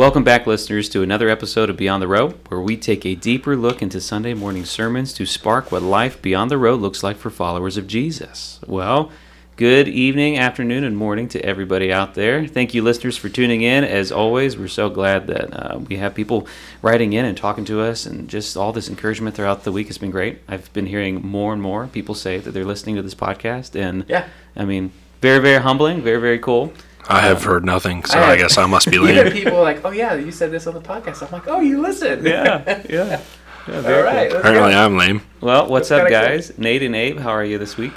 Welcome back, listeners, to another episode of Beyond the Road, where we take a deeper look into Sunday morning sermons to spark what life beyond the road looks like for followers of Jesus. Well, good evening, afternoon, and morning to everybody out there. Thank you, listeners, for tuning in. As always, we're so glad that uh, we have people writing in and talking to us, and just all this encouragement throughout the week has been great. I've been hearing more and more people say that they're listening to this podcast, and Yeah. I mean, very, very humbling, very, very cool. I have heard nothing, so I- I, guess I must be Even lame. people are like, oh yeah, you said this on the podcast. I'm like, oh, you listen. Yeah, yeah. yeah All very right. cool. Apparently, go. I'm lame. Well, what's That's up, kinda cool. guys? Nate and Abe, how are you this week?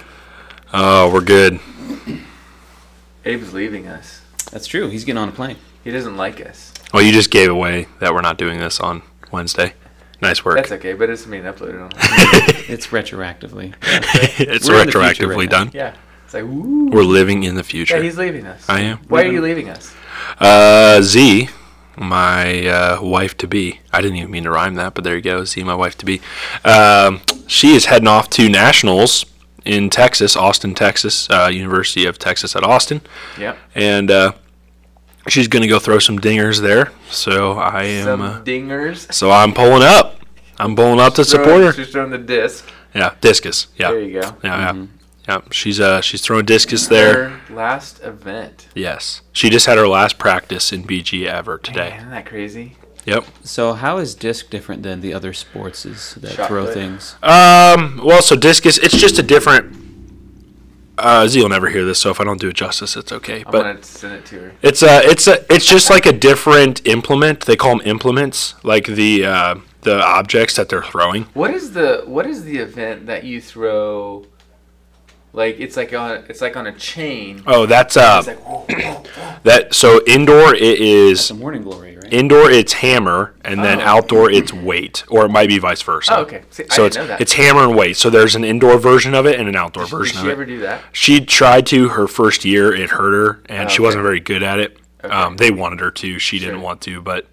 Oh, we're good. Abe's leaving us. That's true. He's getting on a plane. He doesn't like us. Well, you just gave away that we're not doing this on Wednesday. Nice work. That's okay, but it's being uploaded on. It's retroactively. it's We're in the future retroactively right now. done. yeah. It's like, woo. We're living in the Yeah, future. he's leaving us. I am. Why are you leaving us? Uh, Z, my uh, wife to be. I didn't even mean to rhyme that, but there you go. Z, my wife to be. Um, she is heading off to nationals in Texas, Austin, Texas, uh, University of Texas at Austin, Yep. and uh, she's going to go throw some dingers there. So I am. Some Uh, dingers. so I'm pulling up. I'm pulling up to support her. She's throwing the disc. Yeah, discus. Yeah, There you go. yeah, yeah. Yeah, she's uh she's throwing discus there. Her last event. Yes, she just had her last practice in BG ever today. Man, isn't that crazy? Yep. So, how is disc different than the other sports that Shot throw put. things? Um. Well, so discus, it's just a different. Uh, Z will never hear this, so if I don't do it justice, it's okay. I'm But gonna send it to her. it's a, it's a, it's just like a different implement. They call them implements, like the uh, the objects that they're throwing. What is the what is the event that you throw? Like it's like on it's like on a chain. Oh, that's uh, like whoa, whoa, whoa. that. So indoor, it is It's a morning glory, right? Indoor, it's hammer, and then Oh. outdoor, it's weight, or it might be vice versa. Oh, okay. See, so didn't it's know that. it's hammer and weight. So there's an indoor version of it and an outdoor Did version she of ever it. do that? She tried to her first year. It hurt her, and she Okay. wasn't very good at it. Okay. Um, they wanted her to. She didn't want to, but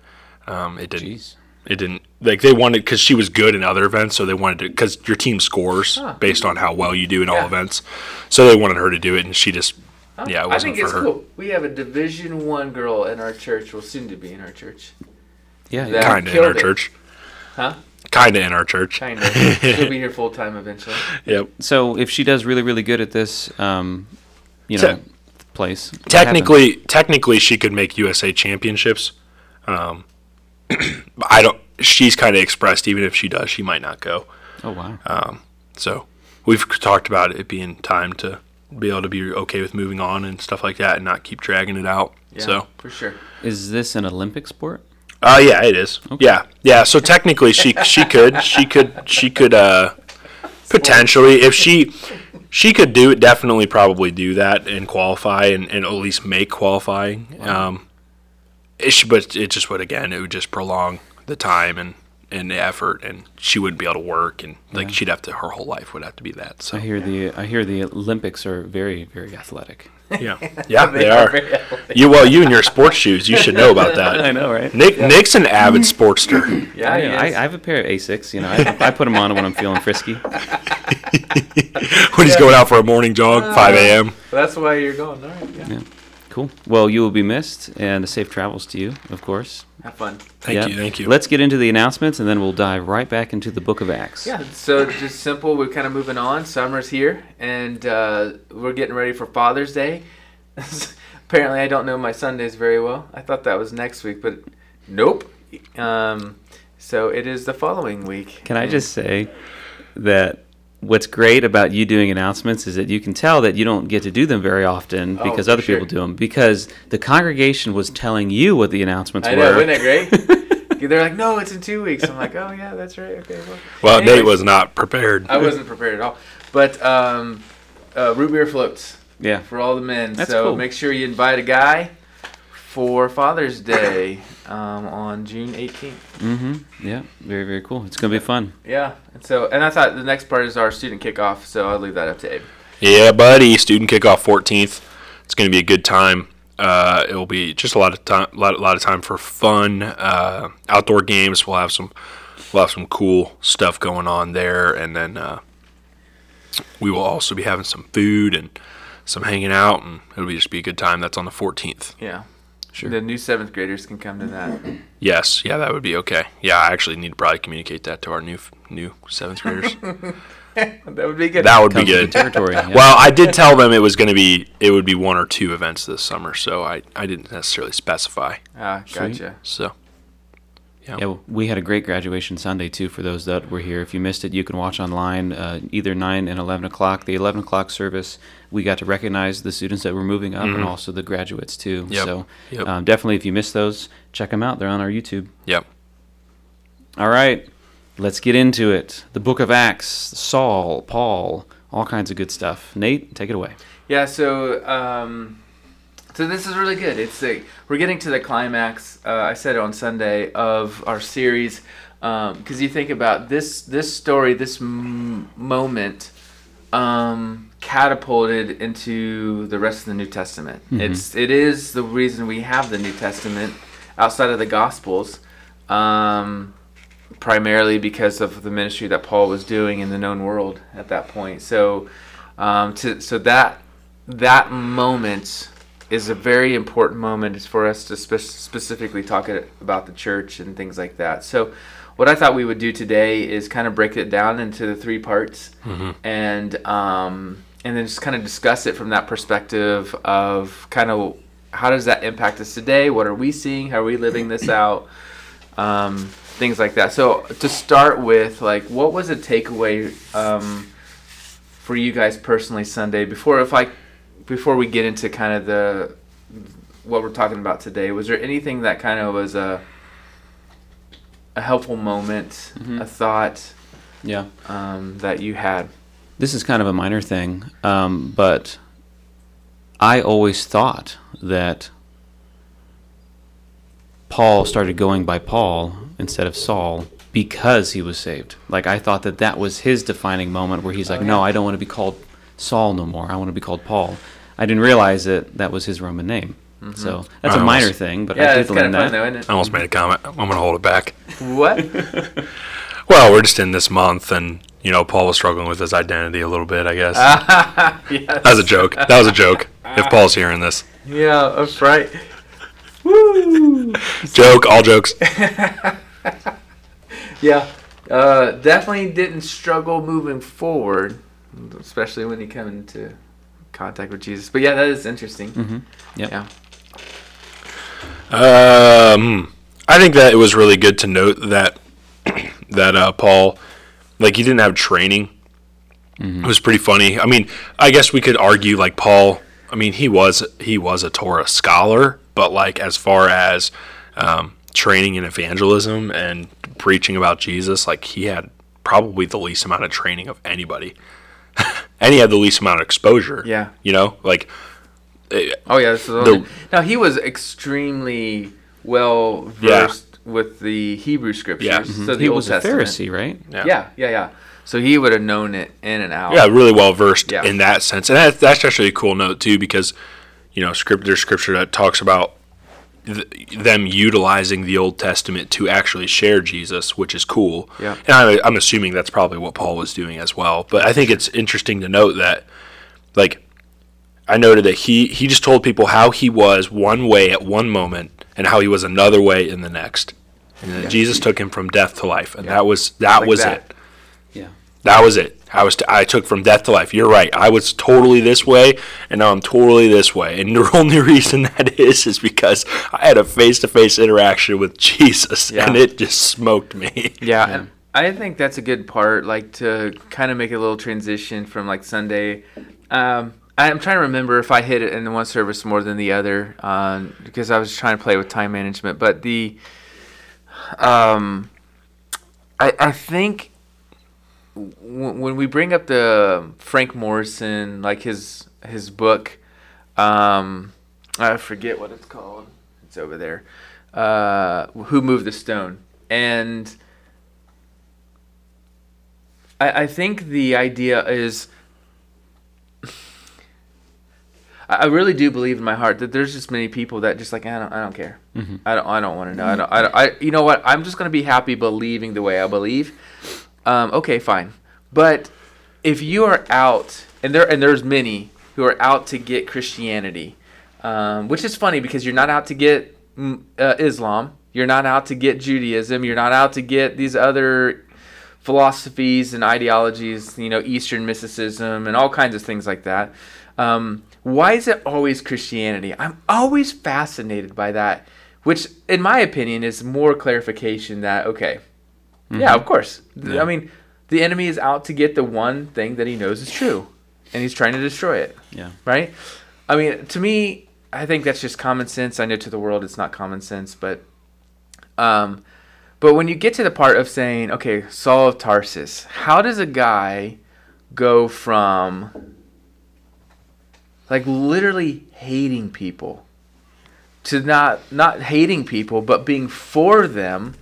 um, it didn't. Jeez. It didn't. Like they wanted because she was good in other events, so they wanted to because your team scores Huh. based on how well you do in all events. So they wanted her to do it, and she just Huh? yeah, it I wasn't think for it's her. cool. We have a Division One girl in our church, Will soon to be in our church. Yeah. That- Kind of in our it. church. Huh? Kind of in our church. Kind of. She'll be here full time eventually. Yep. So, if she does really, really good at this, um, you So- know, place. technically technically she could make USA championships. Um, I don't. She's kind of expressed even if she does, she might not go. Oh wow. Um, so we've talked about it being time to be able to be okay with moving on and stuff like that, and not keep dragging it out. Yeah, So, for sure. Is this an Olympic sport? uh, yeah, it is. Yeah, yeah. So technically, she she could she could she could uh potentially if she she could do it definitely probably do that and qualify and, and at least make qualifying um it should, but it just would again it would just prolong the time and and the effort and she wouldn't be able to work and like Yeah. she'd have to her whole life would have to be that so I hear the I hear the Olympics are very, very athletic. yeah yeah they, are are you well you and your sports shoes you should know about that I know, right? Nick Nick's an avid sportster Yeah, I, he I. I have a pair of Asics. You know, I, I put them on when I'm feeling frisky. when he's going out for a morning jog 5 uh, a.m That's why you're going. All right. Yeah. Yeah. Cool. Well, you will be missed, and safe travels to you, of course. Have fun. thank Yeah. you thank you Let's get into the announcements, and then we'll dive right back into the Book of Acts. Yeah, so just simple. We're kind of moving on. Summer's here, and uh, we're getting ready for Father's Day. Apparently, I don't know my Sundays very well. I thought that was next week, but nope. Um, so it is the following week. Can I just say that what's great about you doing announcements is that you can tell that you don't get to do them very often Oh, because for other sure. people do them because the congregation was telling you what the announcements I were. know, isn't that great? They're like, no, it's in two weeks. I'm like, oh yeah, that's right. Okay. Well, well Nate was not prepared I wasn't prepared at all. But um, uh, root beer floats. yeah. for all the men. That's so cool. make sure you invite a guy for Father's Day um, on June 18th. Mm-hmm. Yeah. Very, very cool. It's gonna be fun. Yeah, and so and I thought the next part is our student kickoff, so I'll leave that up to Abe. Yeah, buddy. Student kickoff 14th. It's going to be a good time. Uh, it will be just a lot of time, lot, lot of time for fun, uh, outdoor games. We'll have some, we'll have some cool stuff going on there, and then uh, we will also be having some food and some hanging out, and it'll be just be a good time. That's on the 14th. Yeah. Sure. the new seventh graders can come to that. Yes, yeah, that would be okay. Yeah, I actually need to probably communicate that to our new new seventh graders. that would be good. that would be Comes with good. territory. yeah. Well, I did tell them it was going to be it would be one or two events this summer, so I I didn't necessarily specify. ah, Sweet. gotcha. So Yeah, well, we had a great graduation Sunday too for those that were here. If you missed it, you can watch online uh, either 9 and 11 o'clock. The 11 o'clock service, we got to recognize the students that were moving up and Mhm. also the graduates too. Yep, So yep. Um, definitely, if you missed those, check them out. They're on our YouTube. yep. All right, let's get into it. The book of Acts, Saul, Paul, all kinds of good stuff. Nate, take it away. Yeah, so um, so this is really good. It's the, we're getting to the climax. Uh, I said on Sunday of our series because you think about this this story, this m- moment um, catapulted into the rest of the New Testament. It's it is the reason we have the New Testament outside of the Gospels. Um, primarily because of the ministry that Paul was doing in the known world at that point. So, um, to so that that moment is a very important moment is for us to spe- specifically talk about the church and things like that. So, what I thought we would do today is kind of break it down into the three parts, and um, and then just kind of discuss it from that perspective of kind of how does that impact us today? What are we seeing? How are we living this out? um, things like that. So to start with, like, what was a takeaway um, for you guys personally Sunday? Before if I, before we get into kind of the what we're talking about today, was there anything that kind of was a a helpful moment, Mhm. a thought Yeah. um, that you had? This is kind of a minor thing, um, but I always thought that Paul started going by Paul instead of Saul because he was saved. Like I thought that that was his defining moment where he's like, Oh, "No. I don't want to be called Saul no more. I want to be called Paul." I didn't realize that that was his Roman name. So that's a I minor thing, but Mm-hmm. yeah, I it's did kind learn of fun that. though, isn't I almost made a comment. I'm going to hold it back. What? Well, we're just in this month, and you know, Paul was struggling with his identity a little bit. I guess yes. that was a joke. That was a joke. If Paul's hearing this, Yeah, that's right. Woo! joke, all jokes. Yeah, uh, definitely didn't struggle moving forward, especially when you come into contact with Jesus. But yeah, that is interesting. hmm Yep. Yeah. Um, I think that it was really good to note that that uh, Paul, like, he didn't have training. It was pretty funny. I mean, I guess we could argue like Paul. I mean, he was he was a Torah scholar, but like as far as um, training in evangelism and preaching about Jesus, like he had probably the least amount of training of anybody, and he had the least amount of exposure. Yeah. you know, like Oh yeah. This is The- now he was extremely well Yeah. versed with the Hebrew scriptures. Yeah. So mhm. the he Old was a Pharisee, right? yeah. Yeah, yeah, yeah. So he would have known it in and out. yeah, really well versed Yeah. in that sense, and that, that's actually a cool note too, because you know, script there's scripture that talks about th- them utilizing the Old Testament to actually share Jesus, which is cool. Yeah. and I'm, I'm assuming that's probably what Paul was doing as well. But I think it's interesting to note that, like, I noted that he he just told people how he was one way at one moment and how he was another way in the next, and that Jesus took him from death to life, and Yeah. that was that Like was that. it. Yeah. That was it. I was t- I took from death to life. You're right. I was totally this way, and now I'm totally this way. And the only reason that is is because I had a face to face interaction with Jesus, Yeah. and it just smoked me. Yeah, and I think that's a good part, like to kind of make a little transition from like Sunday. Um, I'm trying to remember if I hit it in one service more than the other, um, because I was trying to play with time management. But the, um, I I think w- when we bring up the Frank Morison, like his his book, um, I forget what it's called. It's over there. Uh, Who moved the stone? And I, I think the idea is. I really do believe in my heart that there's just many people that just like I don't I don't care. I don't I don't want to know. I don't, I don't I you know what? I'm just gonna be happy believing the way I believe. Um, okay, fine. But if you are out and there and there's many who are out to get Christianity, um, which is funny because you're not out to get mm, uh, Islam, you're not out to get Judaism, you're not out to get these other philosophies and ideologies, you know, Eastern mysticism and all kinds of things like that. Um, why is it always Christianity? I'm always fascinated by that, which, in my opinion, is more clarification that, okay, yeah, of course. Yeah. I mean, the enemy is out to get the one thing that he knows is true, and he's trying to destroy it, Yeah. right? I mean, to me, I think that's just common sense. I know to the world it's not common sense, but um, but when you get to the part of saying, okay, Saul of Tarsus, how does a guy go from like literally hating people to not not hating people but being for them?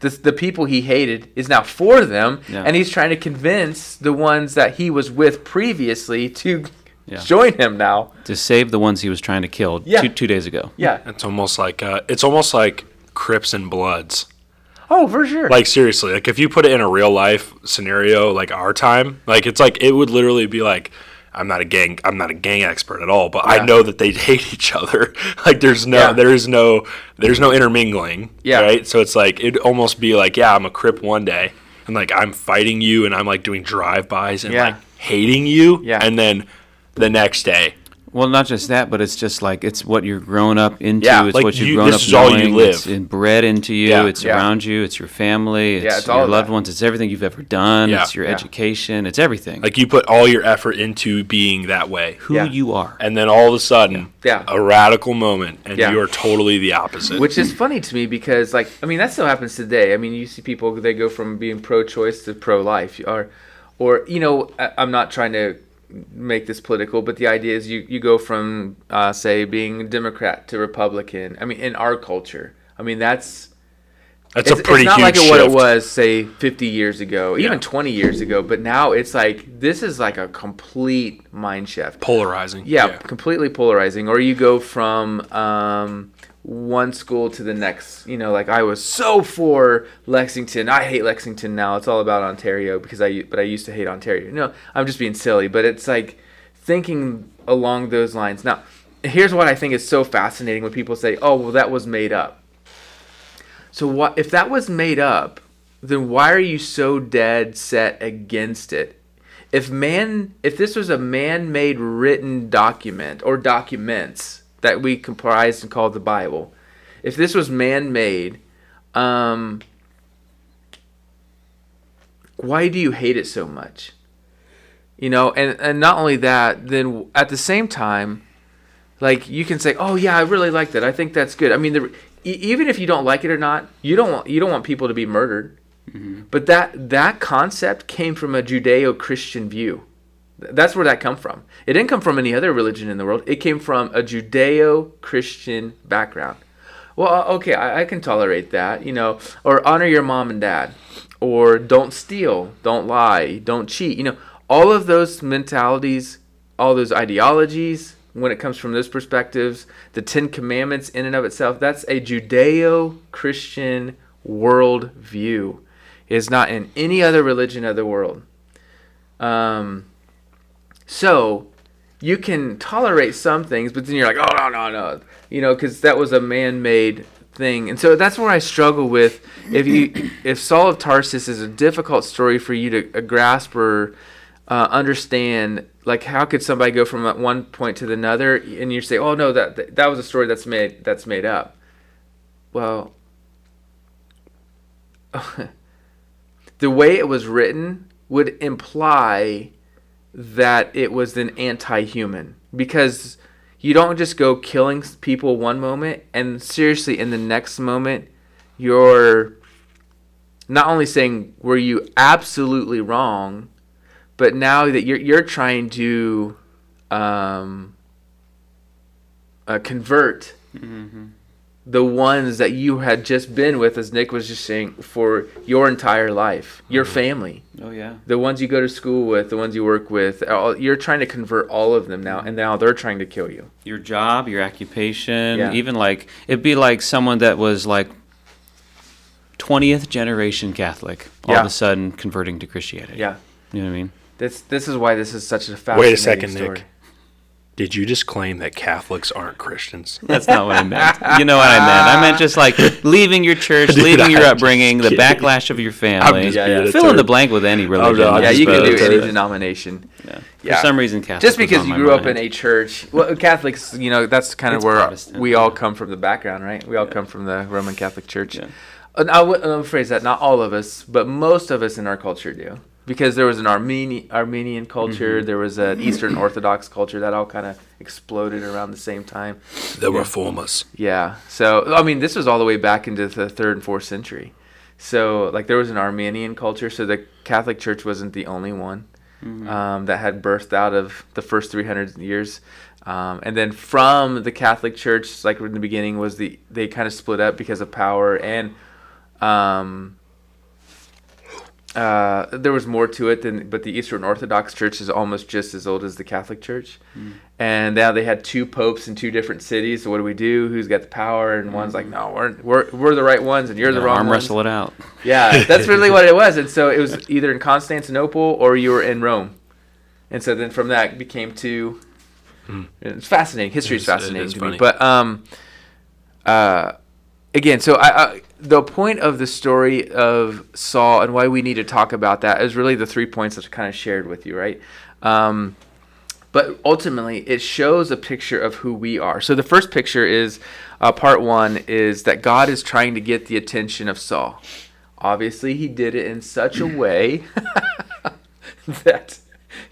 The, the people he hated is now for them, Yeah. and he's trying to convince the ones that he was with previously to Yeah. join him now. To save the ones he was trying to kill Yeah. two, two days ago. Yeah. It's almost like uh, it's almost like Crips and Bloods. Oh, for sure. Like seriously, like if you put it in a real life scenario, like our time, like it's like it would literally be like. I'm not a gang. I'm not a gang expert at all, but Yeah. I know that they hate each other. like there's no, Yeah. there's no, there's no intermingling. Yeah. Right. So it's like it'd almost be like, yeah, I'm a crip one day, and like I'm fighting you, and I'm like doing drive-bys and Yeah. like hating you, Yeah. and then the next day, Well, not just that, but it's just like it's what you're grown up into. Yeah, it's like what you've you- grown this up is all you live. It's inbred into you. Yeah. It's Yeah. around you. It's your family. It's, Yeah, it's all your loved that. ones. It's everything you've ever done. Yeah. It's your education. It's everything. like you put all your effort into being that way, who you are. and then all of a sudden, Yeah. a radical moment, and Yeah. you're totally the opposite. Which is funny to me because, like, I mean, that still happens today. I mean, you see people they go from being pro-choice to pro-life, or, or you know, I'm not trying to make this political, but the idea is you you go from uh, say being Democrat to Republican. I mean, in our culture, I mean that's That's it's, a pretty it's not huge like shift. what it was say 50 years ago, even Yeah. 20 years ago. But now it's like this is like a complete mind shift. Polarizing. yeah, completely polarizing. Or you go from um, one school to the next. You know, like I was so for Lexington. I hate Lexington now. It's all about Ontario because I but I used to hate Ontario. No, I'm just being silly. But it's like thinking along those lines. Now, here's what I think is so fascinating when people say, "Oh, well, that was made up." So what if that was made up? Then why are you so dead set against it? If man, if this was a man-made written document or documents that we comprised and called the Bible, if this was man-made, um, why do you hate it so much? You know, and and not only that, then at the same time, like you can say, "Oh yeah, I really like that. I think that's good." I mean, the, even if you don't like it or not, you don't want you don't want people to be murdered. But that that concept came from a Judeo-Christian view. Th- That's where that come from. It didn't come from any other religion in the world. It came from a Judeo-Christian background. Well, uh, okay, I, I can tolerate that, you know, or honor your mom and dad, or don't steal, don't lie, don't cheat. You know, all of those mentalities, all those ideologies, when it comes from those perspectives, the Ten Commandments in and of itself, that's a Judeo-Christian world view. It is not in any other religion of the world. Um, so you can tolerate some things, but then you're like, oh no, no, no, you know, because that was a man-made thing, and so that's where I struggle with. If you, if Saul of Tarsus is a difficult story for you to uh, grasp or uh, understand, like how could somebody go from one point to the another, and you say, oh no, that that- that was a story that's made that's made up. Well, the way it was written would imply that it was an anti-human. Because you don't just go killing people one moment and seriously in the next moment you're not only saying were you absolutely wrong but now that you're you're trying to um, uh, convert the ones that you had just been with, as Nick was just saying, for your entire life, your mm-hmm. family, Oh yeah. the ones you go to school with, the ones you work with. All, you're trying to convert all of them now, mm-hmm. and now they're trying to kill you. Your job, your occupation, Yeah. even like it'd be like someone that was like 20th generation Catholic all Yeah. of a sudden converting to Christianity. Yeah, You know what I mean? this this is why this is such a fascinating story. Wait a second, story. Nick. Did you just claim that Catholics aren't Christians? That's not what I meant. You know what I meant. I meant just like leaving your church, Dude, leaving your I'm upbringing, the kidding. backlash of your I'm family. just Yeah, yeah. Fill in the blank with any religion. no, yeah, you can do a any turd. denomination. Yeah. Yeah. For some reason, Catholic Just was because on you my grew up mind. in a church, well, Catholics, you know, that's kind of It's where Protestant, we all yeah. come from the background, right? We all come from the Roman Catholic Church. Yeah. And I would uh, phrase that not all of us, but most of us in our culture do, because there was an Armenian Armenian culture, Mm-hmm. there was an Eastern Orthodox culture that all kind of exploded around the same time. The reformers. Yeah. So I mean, this was all the way back into the third and fourth century. So like there was an Armenian culture, so the Catholic Church wasn't the only one um, that had birthed out of the first 300 years. Um, and then from the Catholic Church, like in the beginning, was the they kind of split up because of power and um, uh, there was more to it than, but the Eastern Orthodox Church is almost just as old as the Catholic Church, and now they had two popes in two different cities. So what do we do? Who's got the power? And one's like, no, we're we're, we're the right ones, and you're the Yeah, wrong arm ones. wrestle it out. Yeah, that's really what it was. And so it was either in Constantinople or you were in Rome. And so then from that became two. It's fascinating. History is It is- it fascinating is to funny. me. But um, uh, again, so I, I the point of the story of Saul and why we need to talk about that is really the three points that I kind of shared with you, right? Um, but ultimately it shows a picture of who we are. So the first picture is uh, part one is that god is trying to get the attention of saul. Obviously he did it in such a way that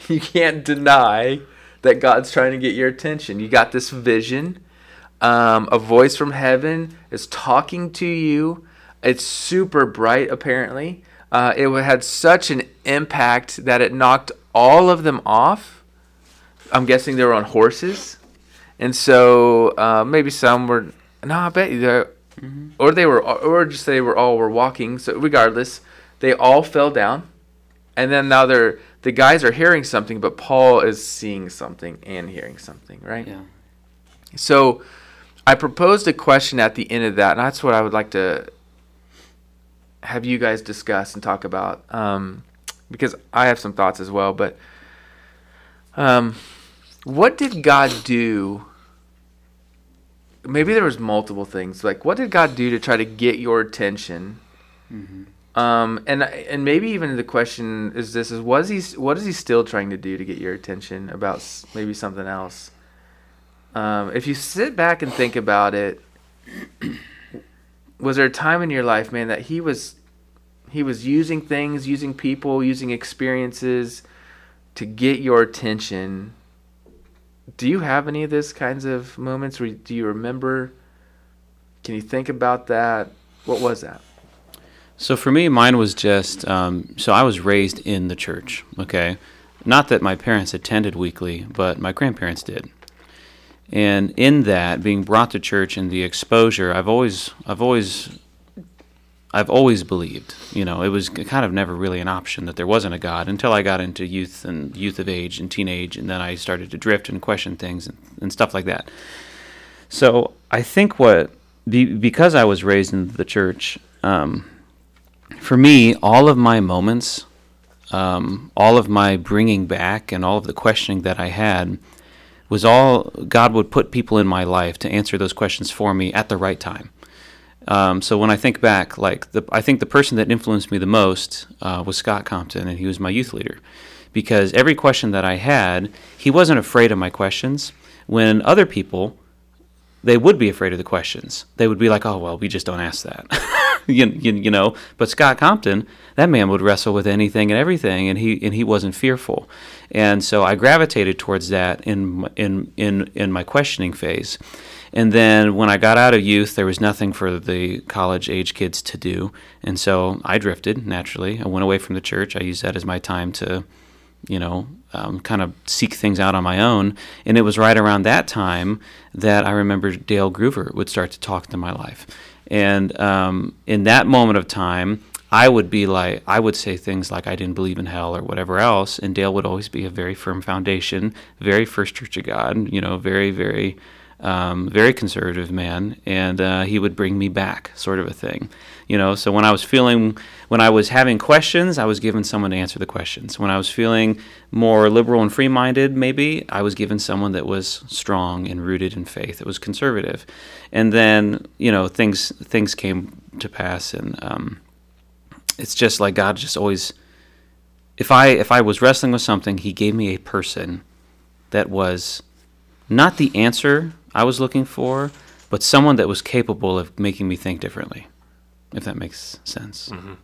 you can't deny that god's trying to get your attention. You got this vision um, a voice from heaven is talking to you it's super bright apparently uh, it had such an impact that it knocked all of them off I'm guessing they were on horses, and so uh, maybe some were. No, I bet you they're, or they were, or just they were all were walking. So regardless, they all fell down, and then now they're the guys are hearing something, but Paul is seeing something and hearing something, right? Yeah. So I proposed a question at the end of that, and that's what I would like to have you guys discuss and talk about, um, because I have some thoughts as well. But um, what did God do? Maybe there was multiple things. Like, what did God do to try to get your attention? Um, and and maybe even the question is this: is was he what is he still trying to do to get your attention about maybe something else? Um, if you sit back and think about it, was there a time in your life, man, that he was he was using things, using people, using experiences to get your attention? Do you have any of this kinds of moments? Where, do you remember? Can you think about that? What was that? So for me, mine was just um, so I was raised in the church. Okay, not that my parents attended weekly, but my grandparents did. And in that, being brought to church and the exposure, I've always, I've always, I've always believed. You know, it was kind of never really an option that there wasn't a God until I got into youth and youth of age and teenage, and then I started to drift and question things and, and stuff like that. So I think what be, because I was raised in the church, um, for me, all of my moments, um, all of my bringing back, and all of the questioning that I had was all God would put people in my life to answer those questions for me at the right time. Um, so when I think back, like the, I think the person that influenced me the most uh, was Scott Compton, and he was my youth leader, because every question that I had, he wasn't afraid of my questions. When other people, they would be afraid of the questions. They would be like, "Oh well, we just don't ask that," you, you, you know. But Scott Compton, that man would wrestle with anything and everything, and he and he wasn't fearful. And so I gravitated towards that in in in in my questioning phase. And then when I got out of youth, there was nothing for the college age kids to do, and so I drifted naturally. I went away from the church. I used that as my time to you know, um, kind of seek things out on my own. And it was right around that time that I remember Dale Groover would start to talk to my life. And um, in that moment of time, I would be like, I would say things like I didn't believe in hell or whatever else. And Dale would always be a very firm foundation, very first church of God, you know, very, very um, very conservative man, and uh, he would bring me back, sort of a thing. You know, so when I was feeling, when I was having questions, I was given someone to answer the questions. When I was feeling more liberal and free minded, maybe, I was given someone that was strong and rooted in faith, that was conservative. And then, you know, things, things came to pass, and um, it's just like God just always. If I if I was wrestling with something, He gave me a person that was not the answer I was looking for, but someone that was capable of making me think differently if that makes sense. Mm-hmm.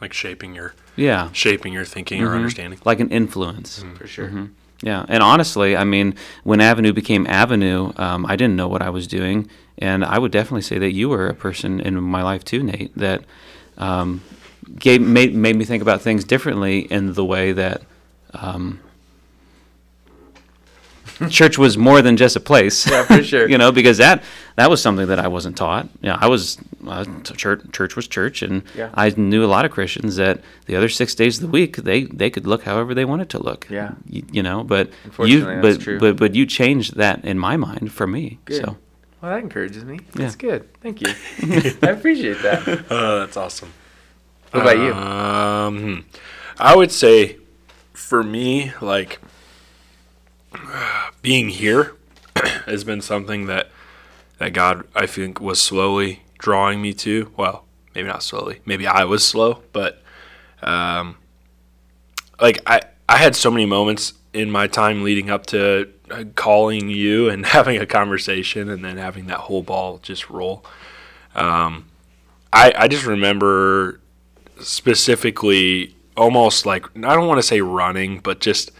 Like shaping your yeah, shaping your thinking or understanding. like an influence. for sure. Mm-hmm. Yeah, and honestly, I mean, when Avenue became Avenue, um, I didn't know what I was doing, and I would definitely say that you were a person in my life too, Nate, that um, gave made made me think about things differently in the way that. Um, church was more than just a place. Yeah, for sure. you know, because that that was something that I wasn't taught. Yeah, I was uh, church. Church was church, and Yeah. I knew a lot of Christians that the other six days of the week they they could look however they wanted to look. Yeah. you, you know, but you but true. but but you changed that in my mind for me. Good. So Well, that encourages me. Yeah. That's good. Thank you. I appreciate that. Uh, that's awesome. What about you? Um, hmm. I would say, for me, like being here has been something that that God I think was slowly drawing me to. Well, maybe not slowly. Maybe I was slow, but um, like I I had so many moments in my time leading up to uh, calling you and having a conversation and then having that whole ball just roll. Um, I I just remember specifically almost like I don't want to say running, but just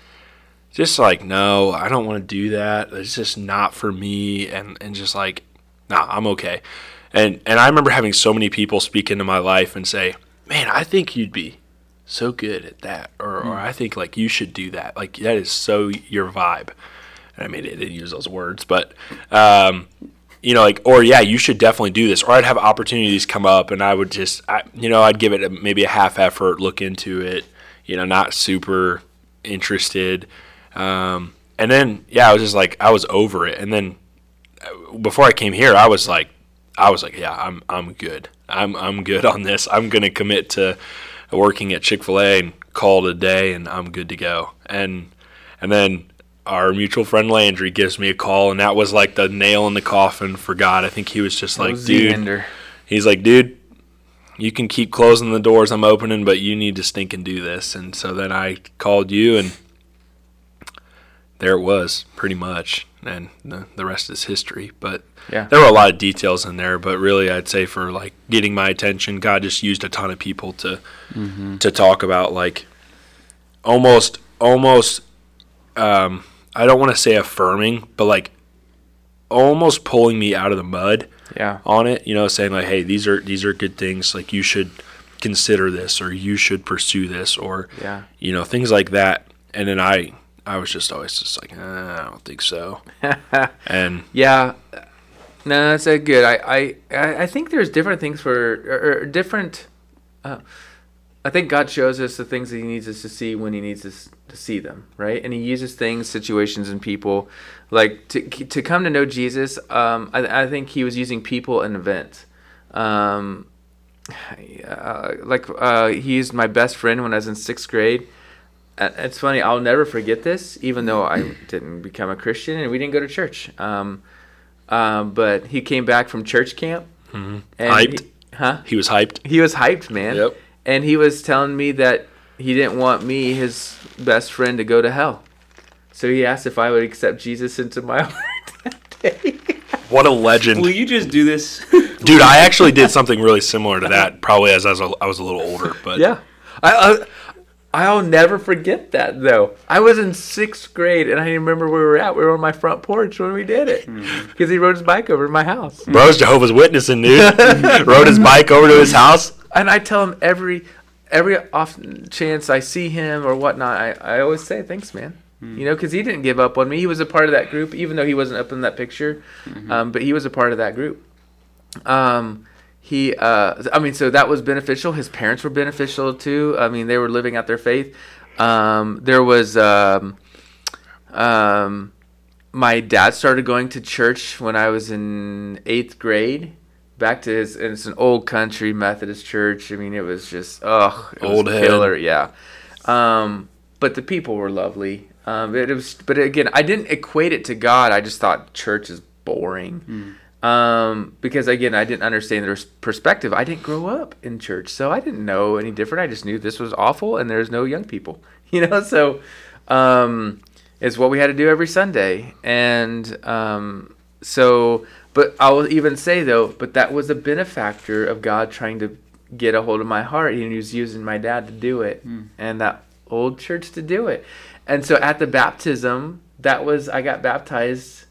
just like no, I don't want to do that. It's just not for me and and just like nah, I'm okay. And and I remember having so many people speak into my life and say, "Man, I think you'd be so good at that," or or I think like you should do that. Like that is so your vibe. And I mean, it didn't use those words, but um, you know, like, or yeah, you should definitely do this. Or I'd have opportunities come up, and I would just, I, you know, I'd give it a, maybe a half effort, look into it, you know, not super interested. Um, and then, yeah, I was just like, I was over it. And then uh, before I came here, I was like, I was like, yeah, I'm, I'm good. I'm, I'm good on this. I'm gonna commit to working at Chick Fil A and call it a day, and I'm good to go. And, and then our mutual friend Landry gives me a call, and that was like the nail in the coffin for God. I think he was just like, was dude, he's like, dude, you can keep closing the doors I'm opening, but you need to stink and do this. And so then I called you, and there it was, pretty much. And the, the rest is history. But Yeah. there were a lot of details in there. But really, I'd say for like getting my attention, God just used a ton of people to to talk about like almost almost. Um, I don't want to say affirming, but like almost pulling me out of the mud Yeah. on it, you know, saying like, "Hey, these are these are good things. Like you should consider this, or you should pursue this, or Yeah. you know, things like that." And then I, I was just always just like, eh, "I don't think so." and Yeah, no, that's a good. I, I, I I think there's different things for or, or different. Uh, I think God shows us the things that He needs us to see when He needs us to see them, right? And He uses things, situations, and people, like to to come to know Jesus. Um, I, I think He was using people and events. Um, uh, like uh, he used my best friend when I was in sixth grade. Uh, It's funny. I'll never forget this, even though I didn't become a Christian and we didn't go to church. Um, um, but he came back from church camp. And Hyped? he- huh? he was hyped. He was hyped, man. Yep. And he was telling me that he didn't want me, his best friend, to go to hell. So he asked if I would accept Jesus into my heart that day. What a legend, will you just do this? dude! I actually did something really similar to that, probably as I was a, I was a little older, but Yeah. I, I I'll never forget that though. I was in sixth grade and I remember where we were at. We were on my front porch when we did it because he rode his bike over to my house. bro's Jehovah's Witnessing, dude. Rode his bike over to his house. And I tell him every every off chance I see him or whatnot, I, I always say thanks, man. You know, because he didn't give up on me. He was a part of that group, even though he wasn't up in that picture. Um, but he was a part of that group. Um, he, uh, I mean, so that was beneficial. His parents were beneficial too. I mean, they were living out their faith. Um, there was, um, um, my dad started going to church when I was in eighth grade. Back to his, and it's an old country Methodist church. I mean, it was just, ugh, it Old was killer, yeah. Um, but the people were lovely. Um, it was, but again, I didn't equate it to God. I just thought church is boring. Um, because again, I didn't understand their perspective. I didn't grow up in church, so I didn't know any different. I just knew this was awful, and there's no young people, you know. So, um, it's what we had to do every Sunday, and um, so. But I will even say though, but that was a benefactor of God trying to get a hold of my heart, and He was using my dad to do it, and that old church to do it. And so at the baptism, that was I got baptized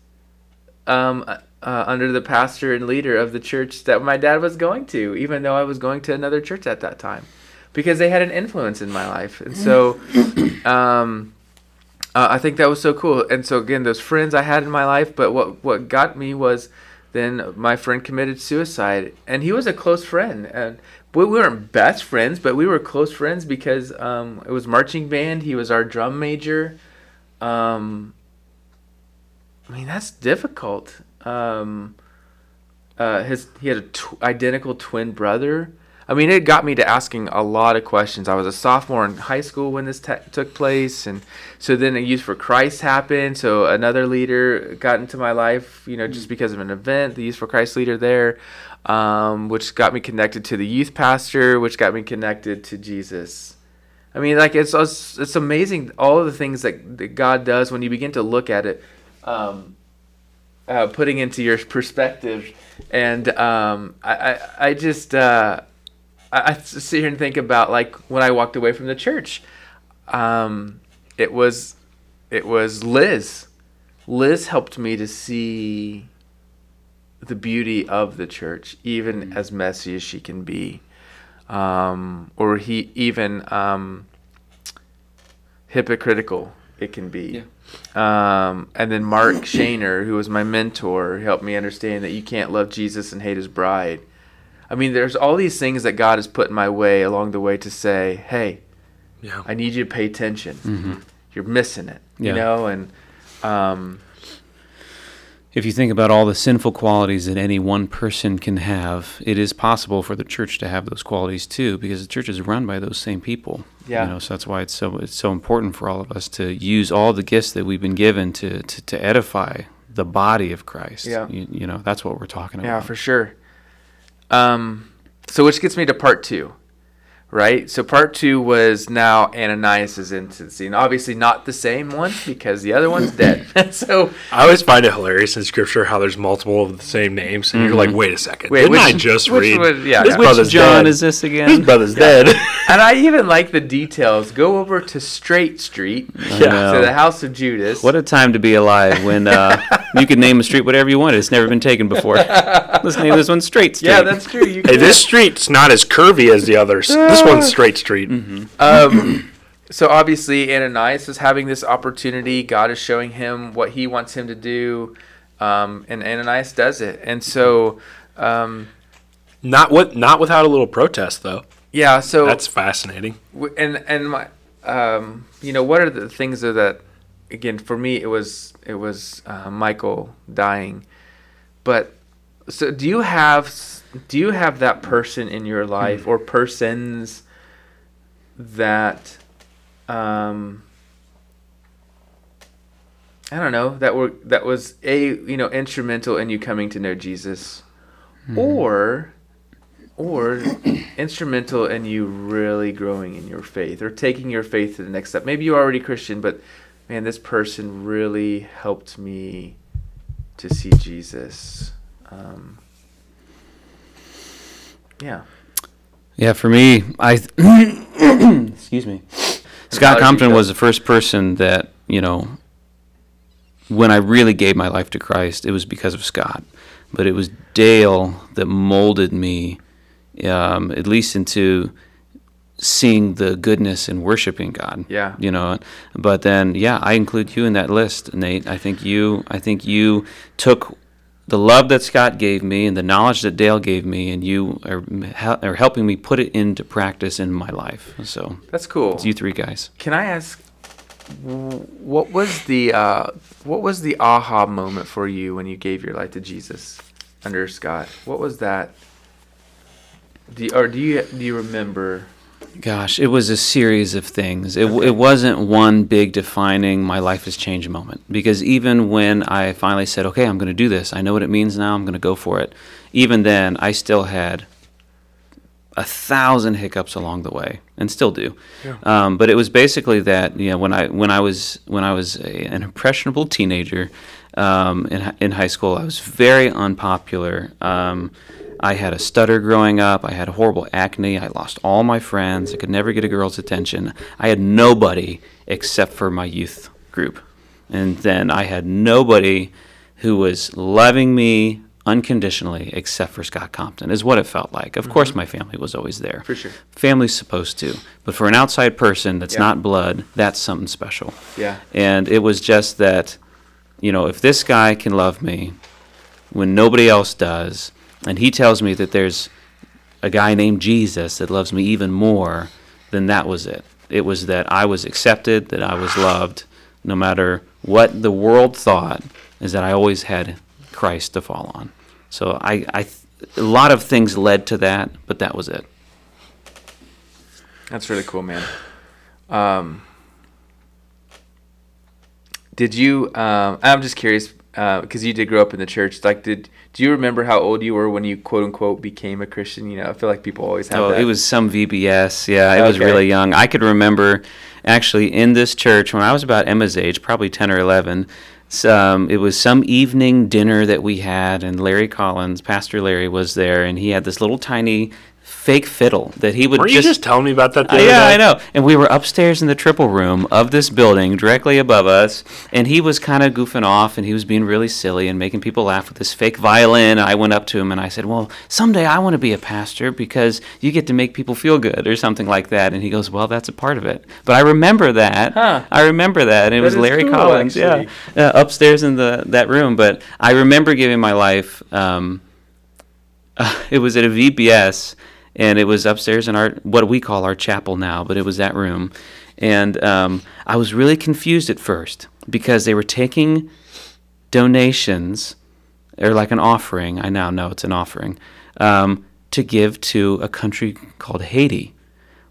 um, uh, under the pastor and leader of the church that my dad was going to, even though I was going to another church at that time, because they had an influence in my life. And so um, uh, I think that was so cool. And so again, those friends I had in my life, but what what got me was then my friend committed suicide, and he was a close friend, and we we weren't best friends, but we were close friends because um, it was marching band. He was our drum major. Um, I mean, that's difficult. Um, uh, his he had a tw- identical twin brother. I mean, it got me to asking a lot of questions. I was a sophomore in high school when this te- took place, and so then a Youth for Christ happened. So another leader got into my life, you know, just because of an event. The Youth for Christ leader there, um, which got me connected to the youth pastor, which got me connected to Jesus. I mean, like it's it's, it's amazing all of the things that, that God does when you begin to look at it, um, uh, putting into your perspective, and um, I, I I just uh, I, I sit here and think about like when I walked away from the church, um, it was it was Liz. Liz helped me to see the beauty of the church, even as messy as she can be um, or he even um, hypocritical it can be. Um, and then Mark Shaner, who was my mentor, helped me understand that you can't love Jesus and hate his bride. I mean, there's all these things that God has put in my way along the way to say, hey, Yeah. I need you to pay attention. You're missing it, Yeah. you know? And um, If you think about all the sinful qualities that any one person can have, it is possible for the church to have those qualities too, because the church is run by those same people. Yeah. You know, so that's why it's so it's so important for all of us to use all the gifts that we've been given to to, to edify the body of Christ. Yeah. You, you know, that's what we're talking about. Yeah, for sure. Um, so which gets me to part two, right? So part two was now Ananias is into the scene. Obviously not the same one because the other one's dead. so I always find it hilarious in scripture how there's multiple of the same names, and you're like, mm-hmm. wait a second, Wait, didn't which- I just which read? one- yeah, his yeah. Brother's John dead. is this His again? brother's dead. and I even like the details. Go over to Straight Street, Yeah. to the house of Judas. What a time to be alive when uh, you can name a street whatever you want. It's never been taken before. Let's name this one Straight Street. yeah, that's true. You hey, this street's not as curvy as the others. This one's straight street. um, so obviously Ananias is having this opportunity. God is showing him what He wants him to do, um, and Ananias does it. And so, um, Not what, not without a little protest though. Yeah. So That's fascinating. and and my, um, you know, what are the things that, that again for me it was it was uh, Michael dying, but so do you have do you have that person in your life or persons that um I don't know that were that was a you know instrumental in you coming to know Jesus or or instrumental in you really growing in your faith or taking your faith to the next step. Maybe you're already Christian, but man, this person really helped me to see Jesus. Um, yeah. Yeah, for me, I excuse me. Scott Compton was the first person that you know. When I really gave my life to Christ, it was because of Scott, but it was Dale that molded me, um, at least into seeing the goodness and worshiping God. Yeah. you know. But then, yeah, I include you in that list, Nate. I think you, I think you took the love that Scott gave me and the knowledge that Dale gave me, and you are, are helping me put it into practice in my life. So That's cool. it's you three guys. Can I ask what was the uh, what was the aha moment for you when you gave your life to Jesus under Scott? What was that? Do you, or do you do you remember? Gosh, it was a series of things. It, okay. it wasn't one big defining my life has changed moment. Because even when I finally said, okay, I'm going to do this, I know what it means now, I'm going to go for it, even then, I still had a thousand hiccups along the way, and still do. Yeah. Um, but it was basically that you know when I when I was when I was a, an impressionable teenager um, in in high school, I was very unpopular. Um, I had a stutter growing up. I had horrible acne. I lost all my friends. I could never get a girl's attention. I had nobody except for my youth group. And then I had nobody who was loving me unconditionally except for Scott Compton, is what it felt like. Of mm-hmm. course, my family was always there. For sure. Family's supposed to. But for an outside person that's yeah. not blood, that's something special. Yeah. And it was just that, you know, if this guy can love me when nobody else does, and he tells me that there's a guy named Jesus that loves me even more, than that was it. It was that I was accepted, that I was loved, no matter what the world thought, is that I always had Christ to fall on. So I, I, a lot of things led to that, but that was it. That's really cool, man. Um, did you? Um, I'm just curious because uh, you did grow up in the church. Like, did do you remember how old you were when you quote unquote became a Christian? You know, I feel like people always have. Oh, that. it was some VBS. Yeah, it okay. was really young. I could remember actually in this church when I was about Emma's age, probably ten or eleven. Um, it was some evening dinner that we had, and Larry Collins, Pastor Larry, was there, and he had this little tiny fake fiddle that he would Were just, you just telling me about that? Uh, yeah, I know. And we were upstairs in the triple room of this building, directly above us, and he was kind of goofing off, and he was being really silly and making people laugh with this fake violin. I went up to him and I said, "Well, someday I want to be a pastor because you get to make people feel good or something like that." And he goes, "Well, that's a part of it." But I remember that. Huh. I remember that. And it that was Larry cool, Collins, actually. yeah, uh, upstairs in the that room. But I remember giving my life. Um, uh, it was at a VBS and it was upstairs in our what we call our chapel now, but it was that room, and um, I was really confused at first because they were taking donations or like an offering. I now know it's an offering um, to give to a country called Haiti.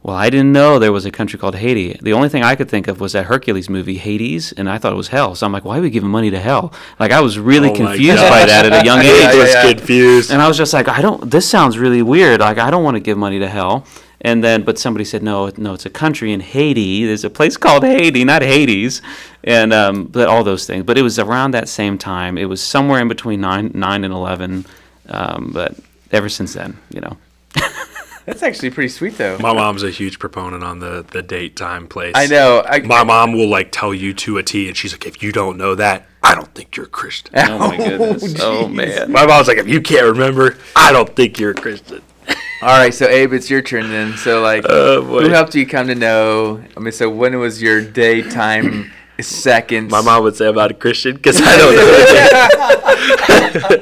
Well, I didn't know there was a country called Haiti. The only thing I could think of was that Hercules movie, Hades, and I thought it was hell. So I'm like, why are we giving money to hell? Like I was really oh confused by that at a young age. I was yeah, yeah. confused, and I was just like, I don't. This sounds really weird. Like I don't want to give money to hell. And then, but somebody said, no, no, it's a country in Haiti. There's a place called Haiti, not Hades, and um, but all those things. But it was around that same time. It was somewhere in between nine, nine and eleven. Um, but ever since then, you know. That's actually pretty sweet, though. My mom's a huge proponent on the the date, time, place. I know. I, my mom will like tell you to a T, and she's like, if you don't know that, I don't think you're a Christian. Oh, oh my goodness. Oh, oh man. My mom's like, if you can't remember, I don't think you're a Christian. All right, so Abe, it's your turn then. So like, oh, who helped you come to know? I mean, so when was your daytime? Seconds. My mom would say I'm not a Christian because I don't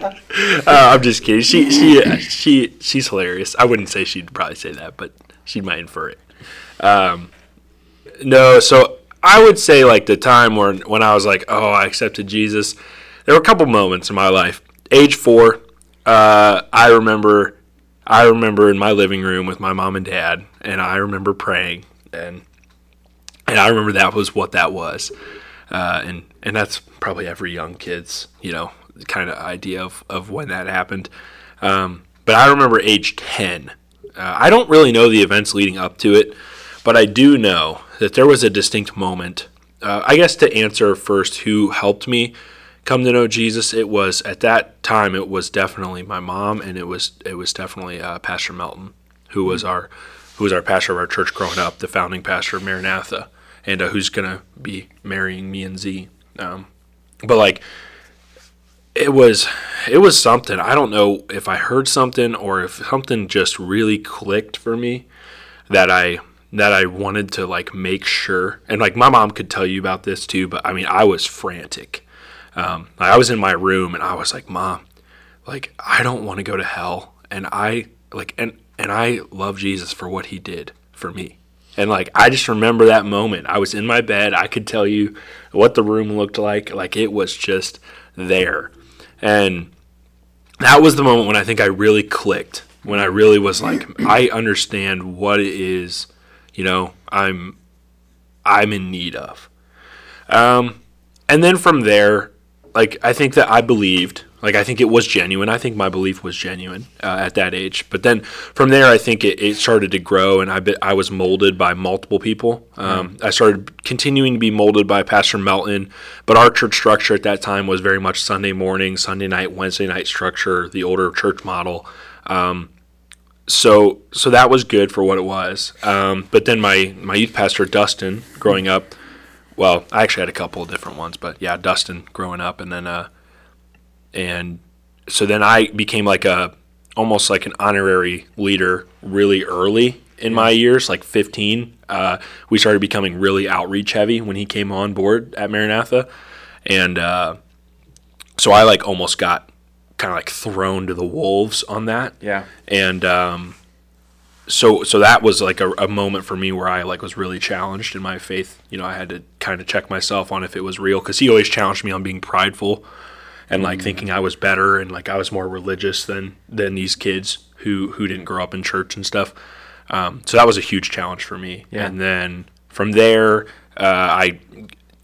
know. uh, I'm just kidding. She she she she's hilarious. I wouldn't say she'd probably say that, but she might infer it. Um, no, so I would say like the time when when I was like, oh, I accepted Jesus. There were a couple moments in my life. Age four, uh, I remember. I remember in my living room with my mom and dad, and I remember praying and and I remember that was what that was, uh, and and that's probably every young kid's you know kind of idea of, of when that happened. Um, but I remember age ten. Uh, I don't really know the events leading up to it, but I do know that there was a distinct moment. Uh, I guess to answer first, who helped me come to know Jesus? It was at that time. It was definitely my mom, and it was it was definitely uh, Pastor Melton, who was mm-hmm. our who was our pastor of our church growing up, the founding pastor of Maranatha and uh, who's gonna be marrying me and Z. Um, but like, it was it was something. I don't know if I heard something or if something just really clicked for me that I that I wanted to like make sure. And like my mom could tell you about this too, but I mean I was frantic. Um, I was in my room and I was like, Mom, like I don't want to go to hell, and I like and and I love Jesus for what He did for me. And like I just remember that moment. I was in my bed. I could tell you what the room looked like. Like it was just there. And that was the moment when I think I really clicked. When I really was like I understand what it is, you know, I'm I'm in need of. Um and then from there, like I think that I believed like I think it was genuine. I think my belief was genuine uh, at that age. But then from there, I think it, it started to grow, and I be, I was molded by multiple people. Um, I started continuing to be molded by Pastor Melton, but our church structure at that time was very much Sunday morning, Sunday night, Wednesday night structure, the older church model. Um, so so that was good for what it was. Um, but then my my youth pastor Dustin, growing up, well, I actually had a couple of different ones, but yeah, Dustin growing up, and then uh, and so then I became like a almost like an honorary leader really early in my years, like 15. Uh, we started becoming really outreach heavy when he came on board at Maranatha, and uh, so I like almost got kind of like thrown to the wolves on that. Yeah. And um, so so that was like a, a moment for me where I like was really challenged in my faith. You know, I had to kind of check myself on if it was real because he always challenged me on being prideful and like thinking I was better and like I was more religious than than these kids who who didn't grow up in church and stuff. Um, so that was a huge challenge for me. Yeah. And then from there, uh, I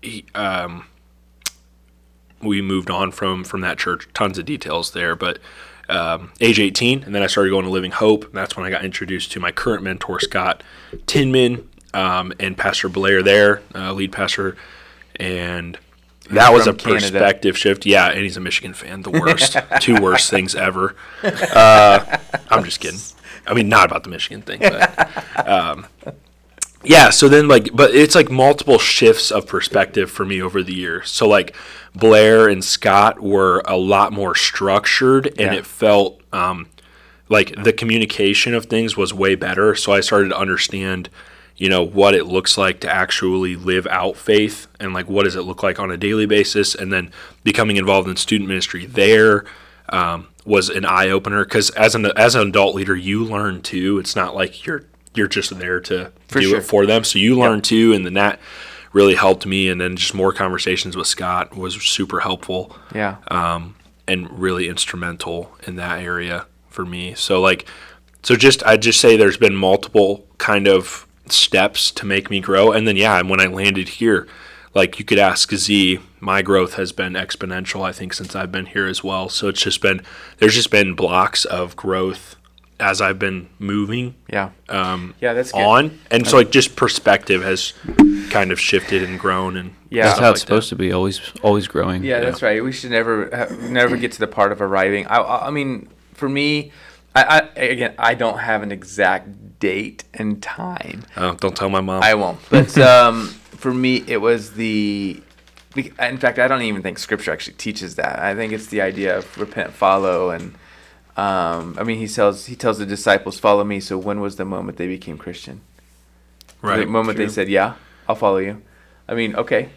he- um, we moved on from from that church. Tons of details there, but. Um, age 18, and then I started going to Living Hope, and that's when I got introduced to my current mentor, Scott Tinman, um, and Pastor Blair there, uh, lead pastor, and that was a Canada. perspective shift. Yeah, and he's a Michigan fan. The worst, two worst things ever. Uh, I'm just kidding. I mean, not about the Michigan thing, but um, yeah. So then, like, but it's like multiple shifts of perspective for me over the years. So like, Blair and Scott were a lot more structured, and Yeah. it felt um, like the communication of things was way better. So I started to understand, you know, what it looks like to actually live out faith and like what does it look like on a daily basis. And then becoming involved in student ministry there um, was an eye opener because as an as an adult leader, you learn too. It's not like you're you're just there to For do sure. it for them. So you learn too, and then that really helped me. And then just more conversations with Scott was super helpful Yeah. um, and really instrumental in that area for me. So like, so just I just say there's been multiple kind of steps to make me grow, and then yeah, and when I landed here, like you could ask Z, my growth has been exponential. I think since I've been here as well. So it's just been there's just been blocks of growth as I've been moving yeah. um, Yeah, that's good. on, and so like just perspective has kind of shifted and grown and Yeah. That's how it's like that. supposed to be. Always, always growing. Yeah, that's right. We should never never get to the part of arriving. I, I I mean, for me, I, I again, I don't have an exact date and time. Oh, don't tell my mom. I won't. But um, for me, it was the. In fact, I don't even think Scripture actually teaches that. I think it's the idea of repent, follow, and um, I mean, he tells he tells the disciples, "Follow me." So when was the moment they became Christian? Right. The moment they said, "Yeah, I'll follow you." I mean, okay,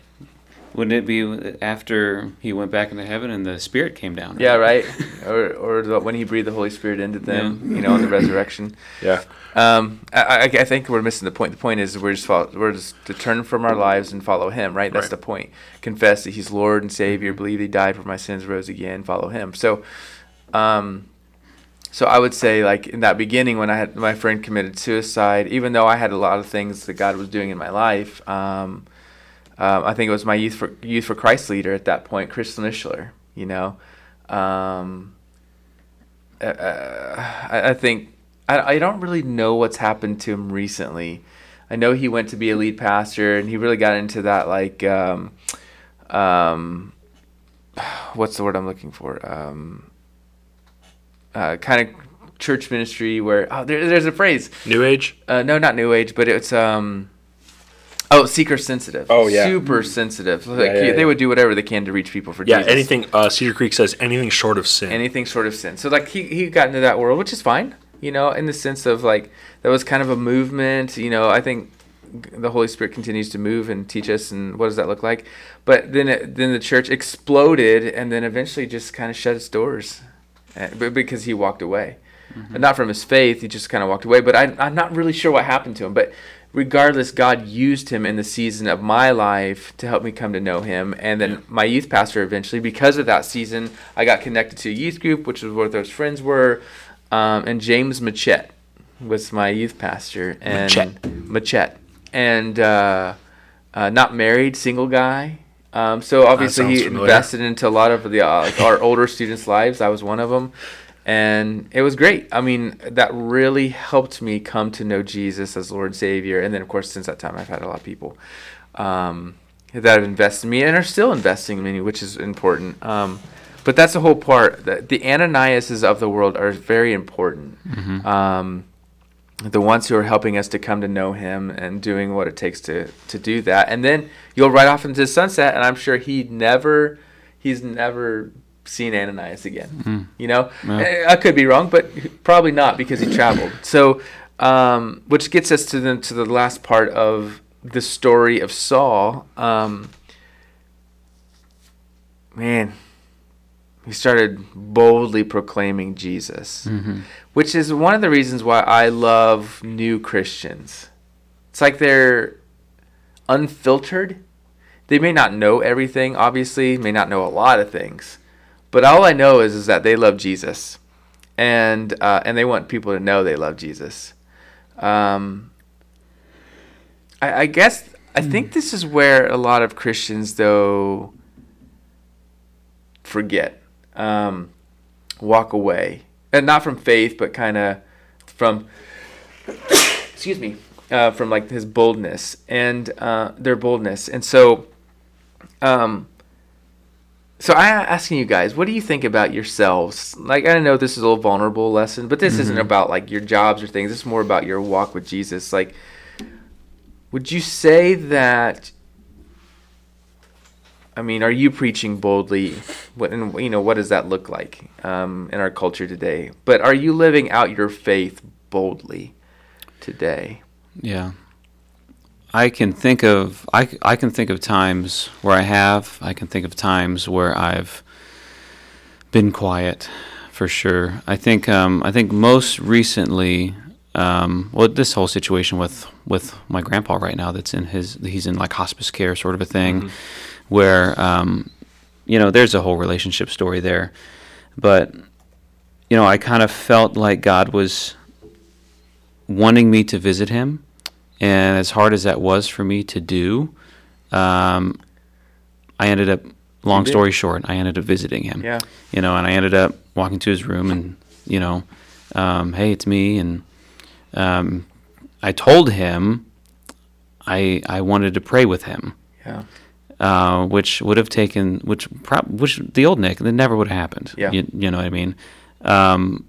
Wouldn't it be after he went back into heaven and the Spirit came down? yeah, right. or or the, when he breathed the Holy Spirit into them, you know, in the resurrection. Yeah. Um, I, I, I think we're missing the point. The point is we're just follow, we're just to turn from our lives and follow Him. Right. That's Right. the point. Confess that He's Lord and Savior. Believe He died for my sins, rose again. Follow Him. So, um, so I would say like in that beginning when I had my friend committed suicide, even though I had a lot of things that God was doing in my life, um, um, I think it was my youth for youth for Christ leader at that point, Chris Nischler. You know, um, uh, I, I think I, I don't really know what's happened to him recently. I know he went to be a lead pastor, and he really got into that like, um, um, what's the word I'm looking for? Um, uh, kind of church ministry where oh, there, there's a phrase. New Age. Uh, no, not new age, but it's um. Oh, seeker sensitive. Oh, yeah. Super sensitive. Like, yeah, They yeah. would do whatever they can to reach people for Jesus. Yeah, Jesus. anything. Uh, Cedar Creek says anything short of sin. anything short of sin. So like he he got into that world, which is fine, you know, in the sense of like that was kind of a movement. You know, I think the Holy Spirit continues to move and teach us, and what does that look like? But then it, then the church exploded, and then eventually just kind of shut its doors, uh, because he walked away, and not from his faith. He just kind of walked away. But I, I'm not really sure what happened to him. But regardless, God used him in the season of my life to help me come to know him. And then my youth pastor eventually, because of that season, I got connected to a youth group, which was where those friends were. Um, and James Machette was my youth pastor. And Machette. Machette. And uh, uh, not married, single guy. Um, so obviously he familiar. invested into a lot of the uh, our older students' lives. I was one of them, and it was great. I mean, that really helped me come to know Jesus as Lord and Savior. And then, of course, since that time, I've had a lot of people um, that have invested in me and are still investing in me, which is important. Um, but that's the whole part. The, the Ananiases of the world are very important. Um, the ones who are helping us to come to know him and doing what it takes to to do that and then you'll ride off into the sunset and i'm sure he never he's never seen ananias again you know Yeah. Eh, i could be wrong but probably not because he traveled so um, which gets us to the to the last part of the story of saul um, man he started boldly proclaiming jesus which is one of the reasons why I love new Christians. It's like they're unfiltered. They may not know everything, obviously, may not know a lot of things, but all I know is, is that they love Jesus, and uh, and they want people to know they love Jesus. Um, I, I guess I think this is where a lot of Christians, though, forget, um, walk away, and not from faith, but kind of from, excuse me, uh, from like his boldness. And uh, their boldness, and so, um, so I'm asking you guys, what do you think about yourselves? Like I know this is a little vulnerable lesson, but this isn't about like your jobs or things. It's more about your walk with Jesus. Like, would you say that? I mean, are you preaching boldly? What and you know, what does that look like um, in our culture today? But are you living out your faith boldly today? Yeah. I can think of I, I can think of times where I have. I can think of times where I've been quiet, for sure. I think um, I think most recently, um, well, this whole situation with with my grandpa right now. That's in his he's in like hospice care sort of a thing, where um, you know there's a whole relationship story there, but you know I kind of felt like God was wanting me to visit him, and as hard as that was for me to do, um, I ended up. Long story short, I ended up visiting him. Yeah. You know, and I ended up walking to his room, and you know, um, hey, it's me, and um, I told him I I wanted to pray with him, Yeah. uh, which would have taken which prob- which the old Nick that never would have happened. Yeah. You, you know what I mean? Um,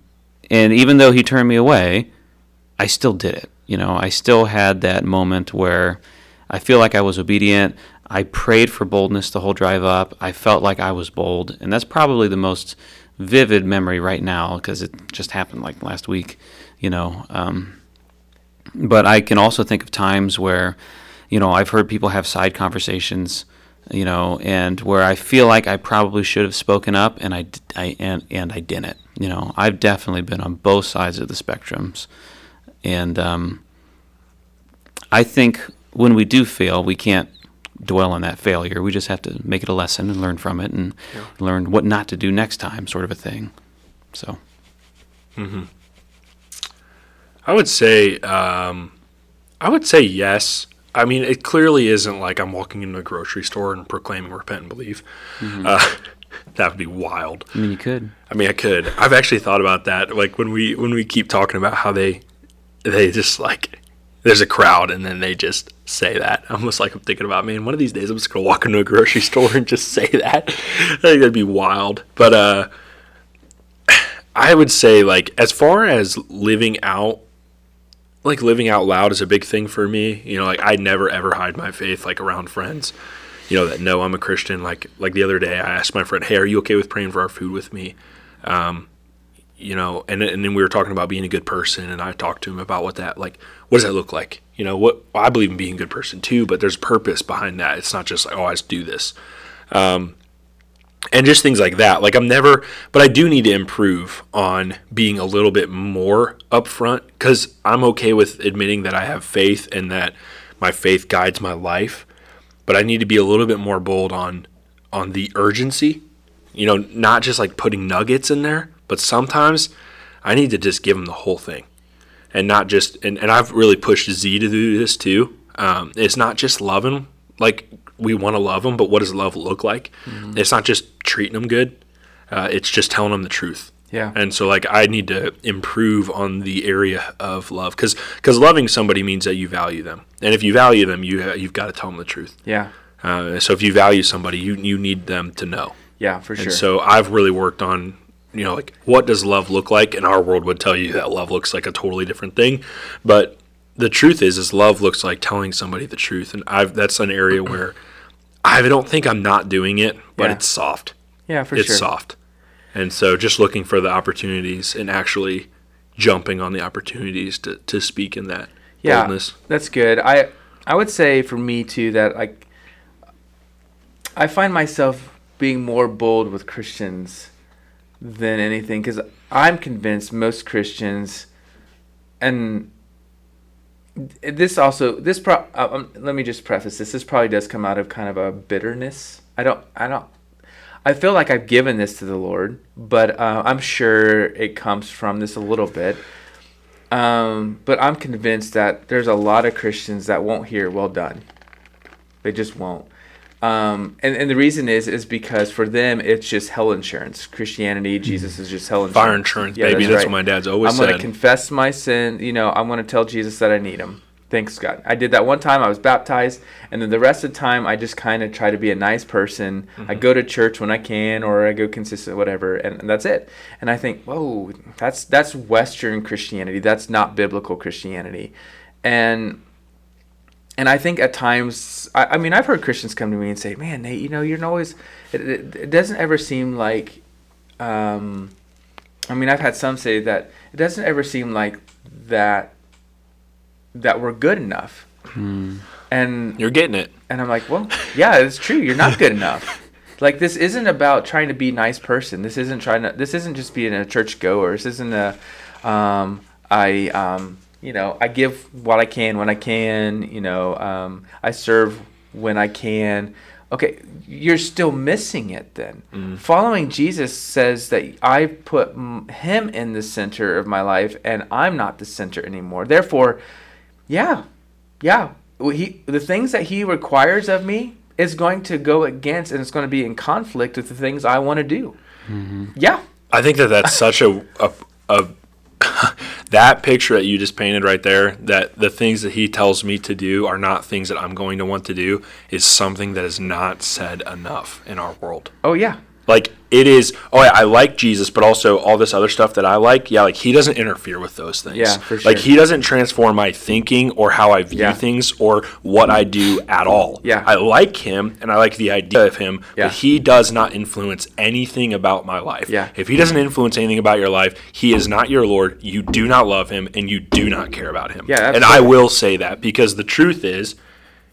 and even though he turned me away, I still did it. You know, I still had that moment where I feel like I was obedient. I prayed for boldness the whole drive up. I felt like I was bold, and that's probably the most vivid memory right now because it just happened like last week. You know, um, but I can also think of times where, you know, I've heard people have side conversations, you know, and where I feel like I probably should have spoken up, and I, I and and I didn't. You know, I've definitely been on both sides of the spectrums, and um, I think when we do fail, we can't dwell on that failure. We just have to make it a lesson and learn from it, and learn what not to do next time, sort of a thing. So. mm-hmm. I would say, um, I would say yes. I mean, it clearly isn't like I'm walking into a grocery store and proclaiming repent and believe. Uh, that would be wild. I mean, you could. I mean, I could. I've actually thought about that. Like when we when we keep talking about how they they just like there's a crowd and then they just say that. Almost like I'm thinking about, man, one of these days I'm just gonna walk into a grocery store and just say that. I think that'd be wild. But uh, I would say like as far as living out like living out loud is a big thing for me. You know, like I never ever hide my faith like around friends. You know that know I'm a Christian. Like like the other day, I asked my friend, "Hey, are you okay with praying for our food with me?" Um, you know, and and then we were talking about being a good person, and I talked to him about what that like. What does that look like? You know, what I believe in being a good person too, but there's purpose behind that. It's not just like, oh, I just do this. Um, and just things like that. Like I'm never, but I do need to improve on being a little bit more upfront because I'm okay with admitting that I have faith and that my faith guides my life, but I need to be a little bit more bold on on the urgency. You know, not just like putting nuggets in there, but sometimes I need to just give them the whole thing, and not just. And, and I've really pushed Z to do this too. Um, it's not just loving like we want to love them, but what does love look like? Mm-hmm. It's not just treating them good. Uh, it's just telling them the truth. Yeah. And so like I need to improve on the area of love cuz cuz loving somebody means that you value them. And if you value them, you you've got to tell them the truth. Yeah. Uh, so if you value somebody, you you need them to know. Yeah, for sure. And so I've really worked on you know like what does love look like and our world would tell you that love looks like a totally different thing. But the truth is is love looks like telling somebody the truth and I've that's an area where I don't think I'm not doing it, but Yeah. it's soft. yeah, for it's sure. It's soft. And so just looking for the opportunities and actually jumping on the opportunities to, to speak in that Yeah. boldness. That's good. I I would say for me too that like I find myself being more bold with Christians than anything because I'm convinced most Christians and this also this pro uh, um, let me just preface this this probably does come out of kind of a bitterness. I don't i don't i feel like i've given this to the lord but uh, i'm sure it comes from this a little bit. Um, but i'm convinced that there's a lot of christians that won't hear well done. They just won't um, and, and the reason is is because for them it's just hell insurance christianity jesus is just hell insurance Fire insurance, Yeah, baby. that's That's, right. what my dad's always I'm going to confess my sin. You know, I'm going to tell Jesus that I need him. Thanks, God. I did that one time. I was baptized. And then the rest of the time, I just kind of try to be a nice person. Mm-hmm. I go to church when I can, or I go consistent, whatever. And, and that's it. And I think, whoa, that's, that's Western Christianity. That's not biblical Christianity. And and I think at times, I, I mean, I've heard Christians come to me and say, "Man, Nate, you know, you're not always." It, it, it doesn't ever seem like. Um, I mean, I've had some say that it doesn't ever seem like that. That we're good enough, and You're getting it. and I'm like, well, yeah, it's true. You're not good enough. Like this isn't about trying to be a nice person. This isn't trying to. This isn't just being a church goer. This isn't a. Um, I um, you know, I give what I can when I can. You know, um, I serve when I can. Okay, you're still missing it then. Following Jesus says that I put mm, him in the center of my life and I'm not the center anymore. Therefore, yeah, yeah. He the things that he requires of me is going to go against and it's going to be in conflict with the things I want to do. Yeah, I think that that's such a, a, a that picture that you just painted right there that the things that he tells me to do are not things that I'm going to want to do is something that is not said enough in our world. oh yeah, Like it is. Oh, yeah, I like Jesus, but also all this other stuff that I like. Yeah, like he doesn't interfere with those things. Yeah, for sure. Like he doesn't transform my thinking or how I view Yeah. things or what I do at all. Yeah. I like him and I like the idea of him, Yeah. but he does not influence anything about my life. Yeah. If he doesn't influence anything about your life, he is not your Lord. You do not love him and you do not care about him. Yeah, and I will say that because the truth is,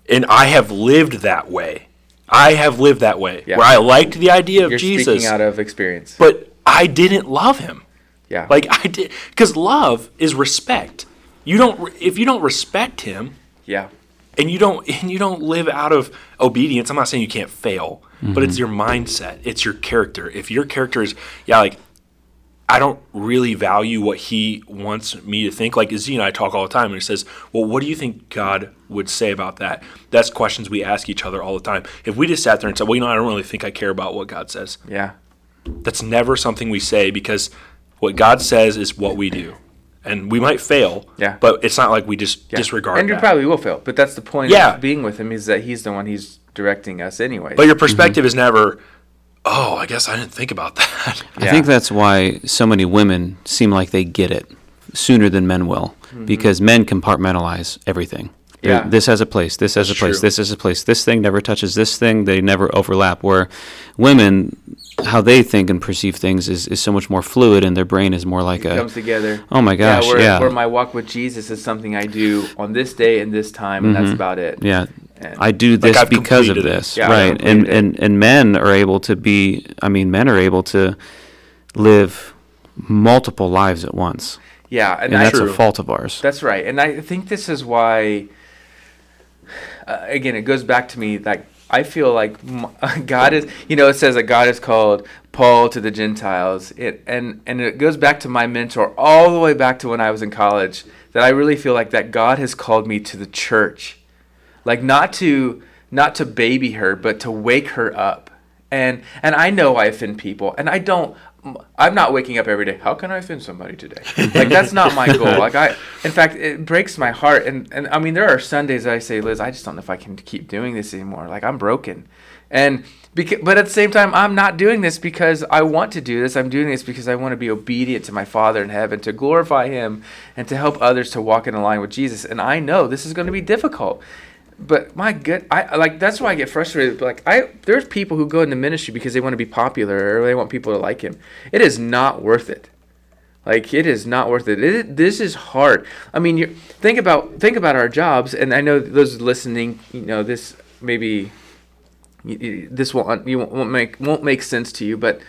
and I have lived that way. I have lived that way Yeah. where I liked the idea of you're Jesus, speaking out of experience. but I didn't love him. yeah, Like I did, because love is respect. You don't if you don't respect him, yeah, and you don't and you don't live out of obedience. I'm not saying you can't fail, but it's mm-hmm. your mindset. It's your character. If your character is yeah, like I don't really value what he wants me to think. Like Z and I talk all the time, and he says, "Well, what do you think God would say about that?" That's questions we ask each other all the time. If we just sat there and said, "Well, you know, I don't really think I care about what God says," yeah, that's never something we say because what God says is what we do. And we might fail, Yeah. but it's not like we just yeah. disregard And you that. probably will fail, but that's the point Yeah. of being with him is that he's the one he's directing us anyway. but your perspective is never, oh, I guess I didn't think about that. I think that's why so many women seem like they get it sooner than men will, mm-hmm. because men compartmentalize everything. Yeah. This has a place. This has a place. true. This has a place. This thing never touches this thing. They never overlap. Where women, how they think and perceive things is, is so much more fluid, and their brain is more like it a. comes together. Oh my gosh! yeah, where, Yeah. where my walk with Jesus is something I do on this day and this time, and that's mm-hmm. about it. yeah. And I do this I've because of this, Yeah, right? And, and and men are able to be. I mean, men are able to live multiple lives at once, yeah, and, and that's a fault of ours. That's right, and I think this is why. Uh, again, it goes back to me like I feel like God is. You know, it says that God is called Paul to the Gentiles. It and and it goes back to my mentor all the way back to when I was in college. That I really feel like that God has called me to the church, like not to not to baby her, but to wake her up. And and I know I offend people, and I don't. I'm not waking up every day. How can I offend somebody today? Like that's not my goal. Like I, in fact, it breaks my heart. And and I mean, there are Sundays I say, Liz, I just don't know if I can keep doing this anymore. Like I'm broken, and because, but at the same time, I'm not doing this because I want to do this. I'm doing this because I want to be obedient to my Father in heaven, to glorify Him, and to help others to walk in line with Jesus. And I know this is going to be difficult but my good i like that's why i get frustrated like i there's people who go into ministry because they want to be popular or they want people to like him. It is not worth it. Like it is not worth it, it this is hard. I mean you think about think about our jobs and i know those listening you know this maybe this won't you won't make won't make sense to you but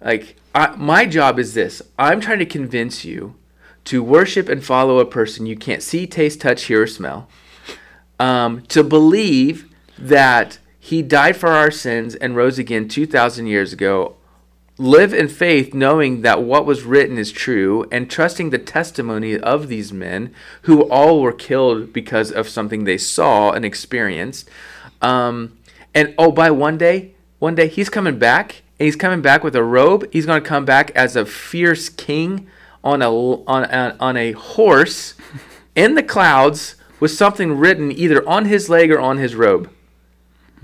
like I, my job is this. I'm trying to convince you to worship and follow a person you can't see taste touch hear or smell um, to believe that he died for our sins and rose again 2,000 years ago, live in faith knowing that what was written is true, and trusting the testimony of these men who all were killed because of something they saw and experienced. Um, and oh, by one day, one day he's coming back, and he's coming back with a robe. He's going to come back as a fierce king on a on a, on a horse in the clouds with something written either on his leg or on his robe.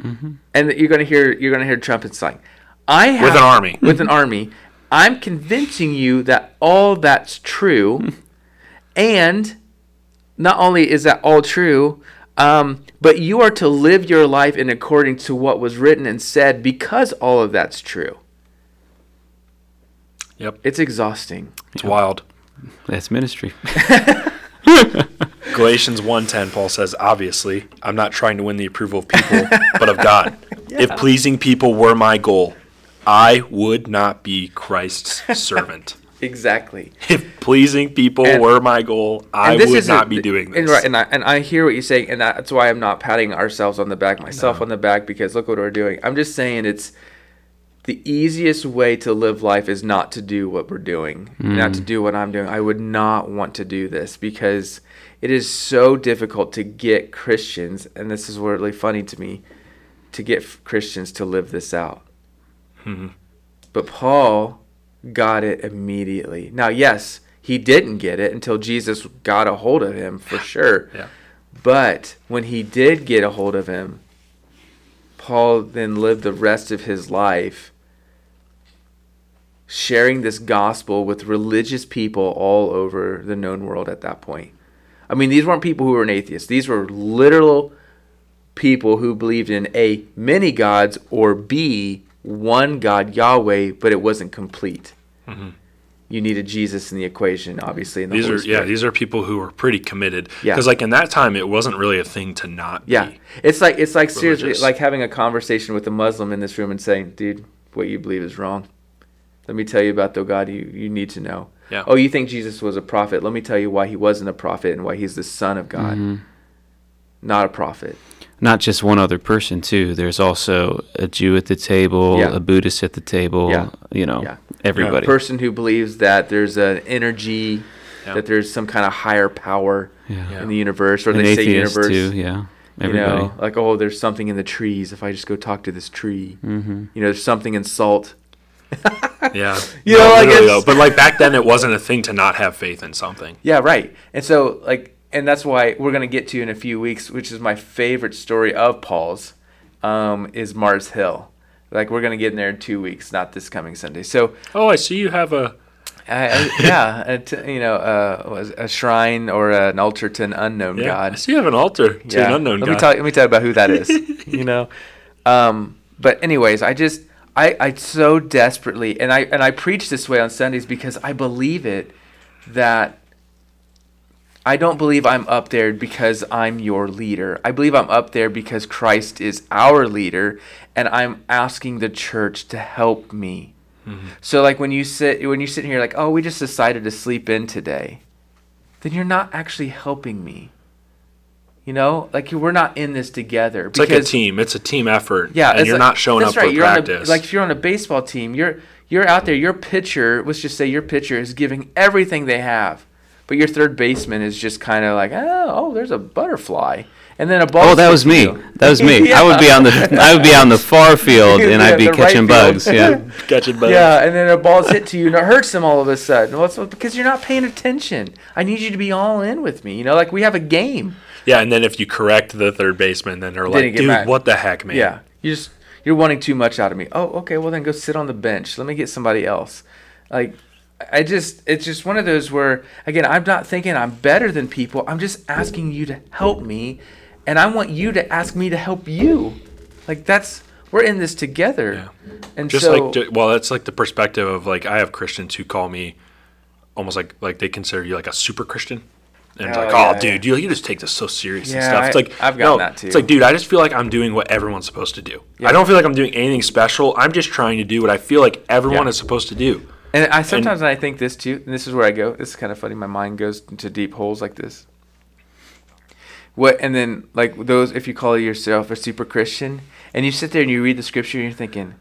And you're gonna hear you're gonna hear trumpets sing. I have, With an army. With an army, I'm convincing you that all that's true, and not only is that all true, um, but you are to live your life in according to what was written and said because all of that's true. Yep. It's exhausting. It's wild. That's ministry. Galatians 1:10 Paul says, "Obviously, I'm not trying to win the approval of people, but of God. If pleasing people were my goal, I would not be Christ's servant. Exactly. If pleasing people And- were my goal, I would isn't- be doing this." And right, and I, and I hear what you're saying, and that's why I'm not patting ourselves on the back, myself on the back, because look what we're doing. I'm just saying it's the easiest way to live life is not to do what we're doing, not to hmm. do what I'm doing. I would not want to do this because it is so difficult to get Christians, and this is really funny to me, to get Christians to live this out. Mm-hmm. But Paul got it immediately. Now, yes, he didn't get it until Jesus got a hold of him for sure. Yeah. But when he did get a hold of him, Paul then lived the rest of his life sharing this gospel with religious people all over the known world at that point. I mean, these weren't people who were an atheist. These were literal people who believed in A, many gods, or B, one God, Yahweh, but it wasn't complete. You needed Jesus in the equation, obviously. The Mm-hmm. These Holy are yeah, these are people who were pretty committed. Yeah. Because like in that time, it wasn't really a thing to not Yeah, be. it's like it's like seriously like having a conversation with a Muslim in this room and saying, "Dude, what you believe is wrong. Let me tell you about the God you you need to know. Yeah. Oh, you think Jesus was a prophet? Let me tell you why he wasn't a prophet and why he's the Son of God, Mm-hmm. not a prophet. Not just one other person, too. There's also a Jew at the table, Yeah. a Buddhist at the table. Yeah. You know, Yeah. everybody. A person who believes that there's an energy, that there's some kind of higher power in the universe, or An they say universe. too. Yeah. You know, like oh, there's something in the trees. If I just go talk to this tree, hmm you know, there's something in salt. Yeah. You know, No, like though. But like back then, it wasn't a thing to not have faith in something. Yeah, right. And so like and that's why we're gonna get to in a few weeks, which is my favorite story of Paul's, um, is Mars Hill. Like we're gonna get in there in two weeks, not this coming Sunday. So Oh, I see you have a. I, I, yeah, a t- you know, uh, was a shrine or an altar to an unknown Yeah, I god. see you have an altar to an unknown let god. me tell let me tell you about who that is. you know, um, but anyways, I just I I so desperately and I and I preach this way on Sundays because I believe it that I don't believe I'm up there because I'm your leader. I believe I'm up there because Christ is our leader and I'm asking the church to help me. Mm-hmm. So like when you sit when you're sitting here like, "Oh, we just decided to sleep in today." Then you're not actually helping me. You know, like we're not in this together. It's like a team. It's a team effort. Yeah, and you're like, not showing up right. for you're practice. A, like if you're on a baseball team, you're you're out there. Your pitcher, let's just say your pitcher is giving everything they have, but your third baseman is just kind of like, oh, oh, there's a butterfly, and then a ball. Oh, that was me. You. That was me. yeah. I would be on the I would be on the far field, and yeah, I'd be catching right bugs. Yeah, catching bugs. Yeah, and then a ball's hit to you, and it hurts them all of a sudden. Well, it's because you're not paying attention. I need you to be all in with me. You know, like we have a game. Yeah, and then if you correct the third baseman, then they're like, "Dude, mad. what the heck, man?" Yeah, you just you're wanting too much out of me. Oh, okay, well then go sit on the bench. Let me get somebody else. Like, I just it's just one of those where again I'm not thinking I'm better than people. I'm just asking you to help me, and I want you to ask me to help you. Like that's we're in this together. Yeah. And just so, like well, that's like the perspective of like I have Christians who call me almost like like they consider you like a super Christian. And it's oh, like, oh, yeah, dude, yeah. you, you just take this so serious yeah, and stuff. It's like, I've got no, that too. It's like, dude, I just feel like I'm doing what everyone's supposed to do. I don't feel like I'm doing anything special. I'm just trying to do what I feel like everyone is supposed to do. And I sometimes and, I think this too, and this is where I go. This is kind of funny. My mind goes into deep holes like this. What and then like those, if you call yourself a super Christian, and you sit there and you read the scripture, and you're thinking,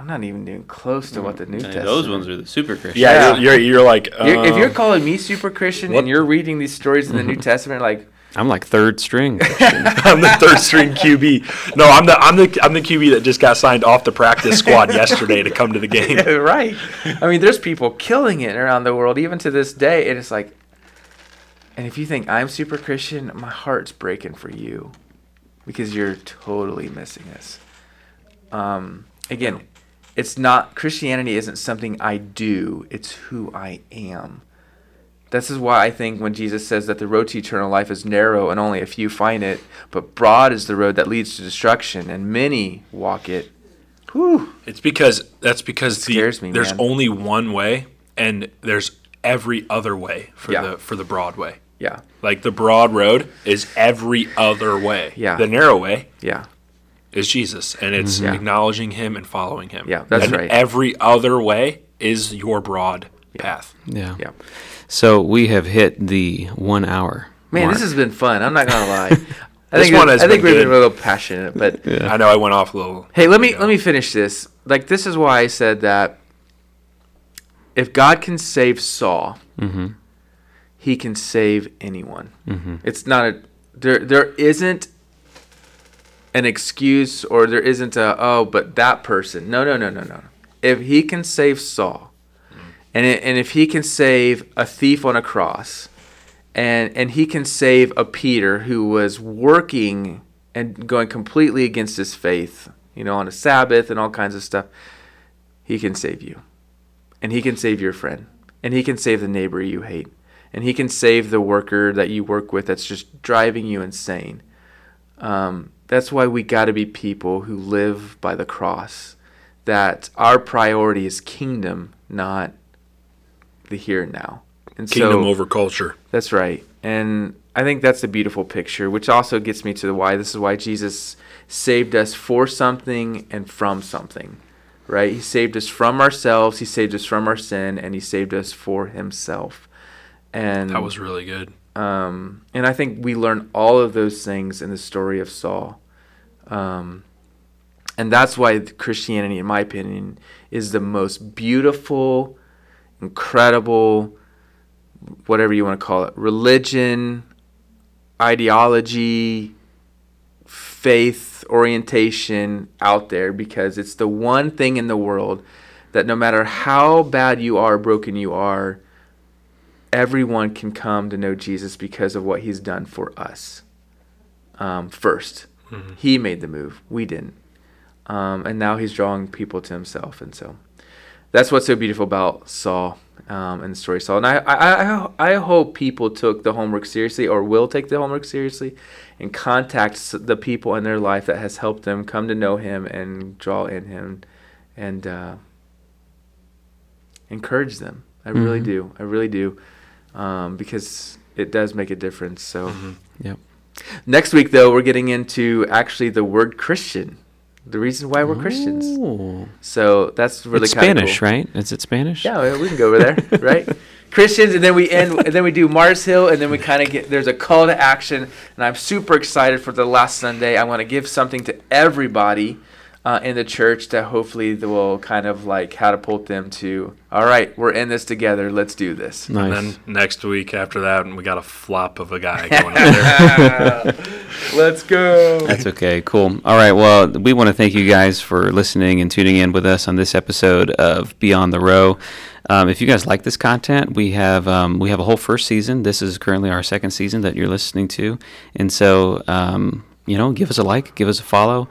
I'm not even doing close to what the New Testament. Those ones are the super Christian. Yeah, You're, you're, you're like uh, you're, if you're uh, calling me super Christian what? and you're reading these stories in the New. Testament, like I'm like third string. I'm the third string QB. No, I'm the I'm the I'm the QB that just got signed off the practice squad yesterday to come to the game. Yeah, right. I mean, there's people killing it around the world, even to this day, and it's like. And if you think I'm super Christian, my heart's breaking for you, because you're totally missing this. Um, again, it's not Christianity isn't something I do, it's who I am. This is why I think when Jesus says that the road to eternal life is narrow and only a few find it, but broad is the road that leads to destruction, and many walk it. Whew. It's because that's because the, scares me, there's man. only one way, and there's every other way for yeah. the for the broad way. Yeah. Like the broad road is every other way. Yeah. The narrow way. Yeah is Jesus, and it's mm-hmm. acknowledging Him and following Him. Yeah, that's and right. Every other way is your broad yeah. path. Yeah. Yeah. So we have hit the one hour. Man, mark. this has been fun. I'm not gonna lie. I this think one has I think we've been a little passionate, but yeah. I know I went off a little. Hey, let me let me finish this. Like this is why I said that if God can save Saul, mm-hmm. He can save anyone. Mm-hmm. It's not a there. There isn't an excuse or there isn't a oh but that person. No no no no no. If he can save saul and, it, and if he can save a thief on a cross and and he can save a peter who was working and going completely against his faith you know on a sabbath and all kinds of stuff he can save you. And he can save your friend. And he can save the neighbor you hate. And he can save the worker that you work with that's just driving you insane. Um, that's why we got to be people who live by the cross. That our priority is kingdom, not the here and now. And kingdom so, over culture. That's right. And I think that's a beautiful picture, which also gets me to the why. This is why Jesus saved us for something and from something, right? He saved us from ourselves, He saved us from our sin, and He saved us for Himself. And that was really good. Um, and I think we learn all of those things in the story of Saul. Um, and that's why Christianity, in my opinion, is the most beautiful, incredible, whatever you want to call it, religion, ideology, faith orientation out there because it's the one thing in the world that no matter how bad you are, broken you are, everyone can come to know Jesus because of what he's done for us um, 1st mm-hmm. He made the move, we didn't. Um, and now he's drawing people to himself. And so that's what's so beautiful about Saul um, and the story of Saul. And I, I, I, I hope people took the homework seriously or will take the homework seriously and contact the people in their life that has helped them come to know him and draw in him and uh, encourage them. I mm-hmm. really do. I really do um, because it does make a difference. So Mm-hmm. Yep. next week though, we're getting into actually the word Christian, the reason why we're Christians. So that's really it's kinda Spanish, cool. right? Is it Spanish? Yeah, we can go over there, right? Christians, and then we end, and then we do Mars Hill, and then we kind of get there's a call to action, and I'm super excited for the last Sunday. I want to give something to everybody uh, in the church that hopefully that will kind of like catapult them to, all right, we're in this together, let's do this. Nice. And then next week after that, we got a flop of a guy going out there. let's go. That's okay. Cool. All right. Well, we want to thank you guys for listening and tuning in with us on this episode of Beyond the Row. Um, if you guys like this content, we have um, we have a whole first season. This is currently our second season that you're listening to, and so um, you know, give us a like, give us a follow,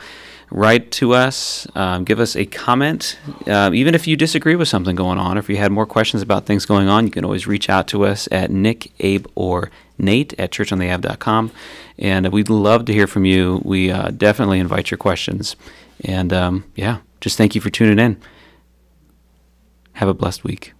write to us, um, give us a comment. Uh, even if you disagree with something going on, or if you had more questions about things going on, you can always reach out to us at Nick, Abe, or Nate at churchontheave.com. And we'd love to hear from you. We uh, definitely invite your questions. And um, yeah, just thank you for tuning in. Have a blessed week.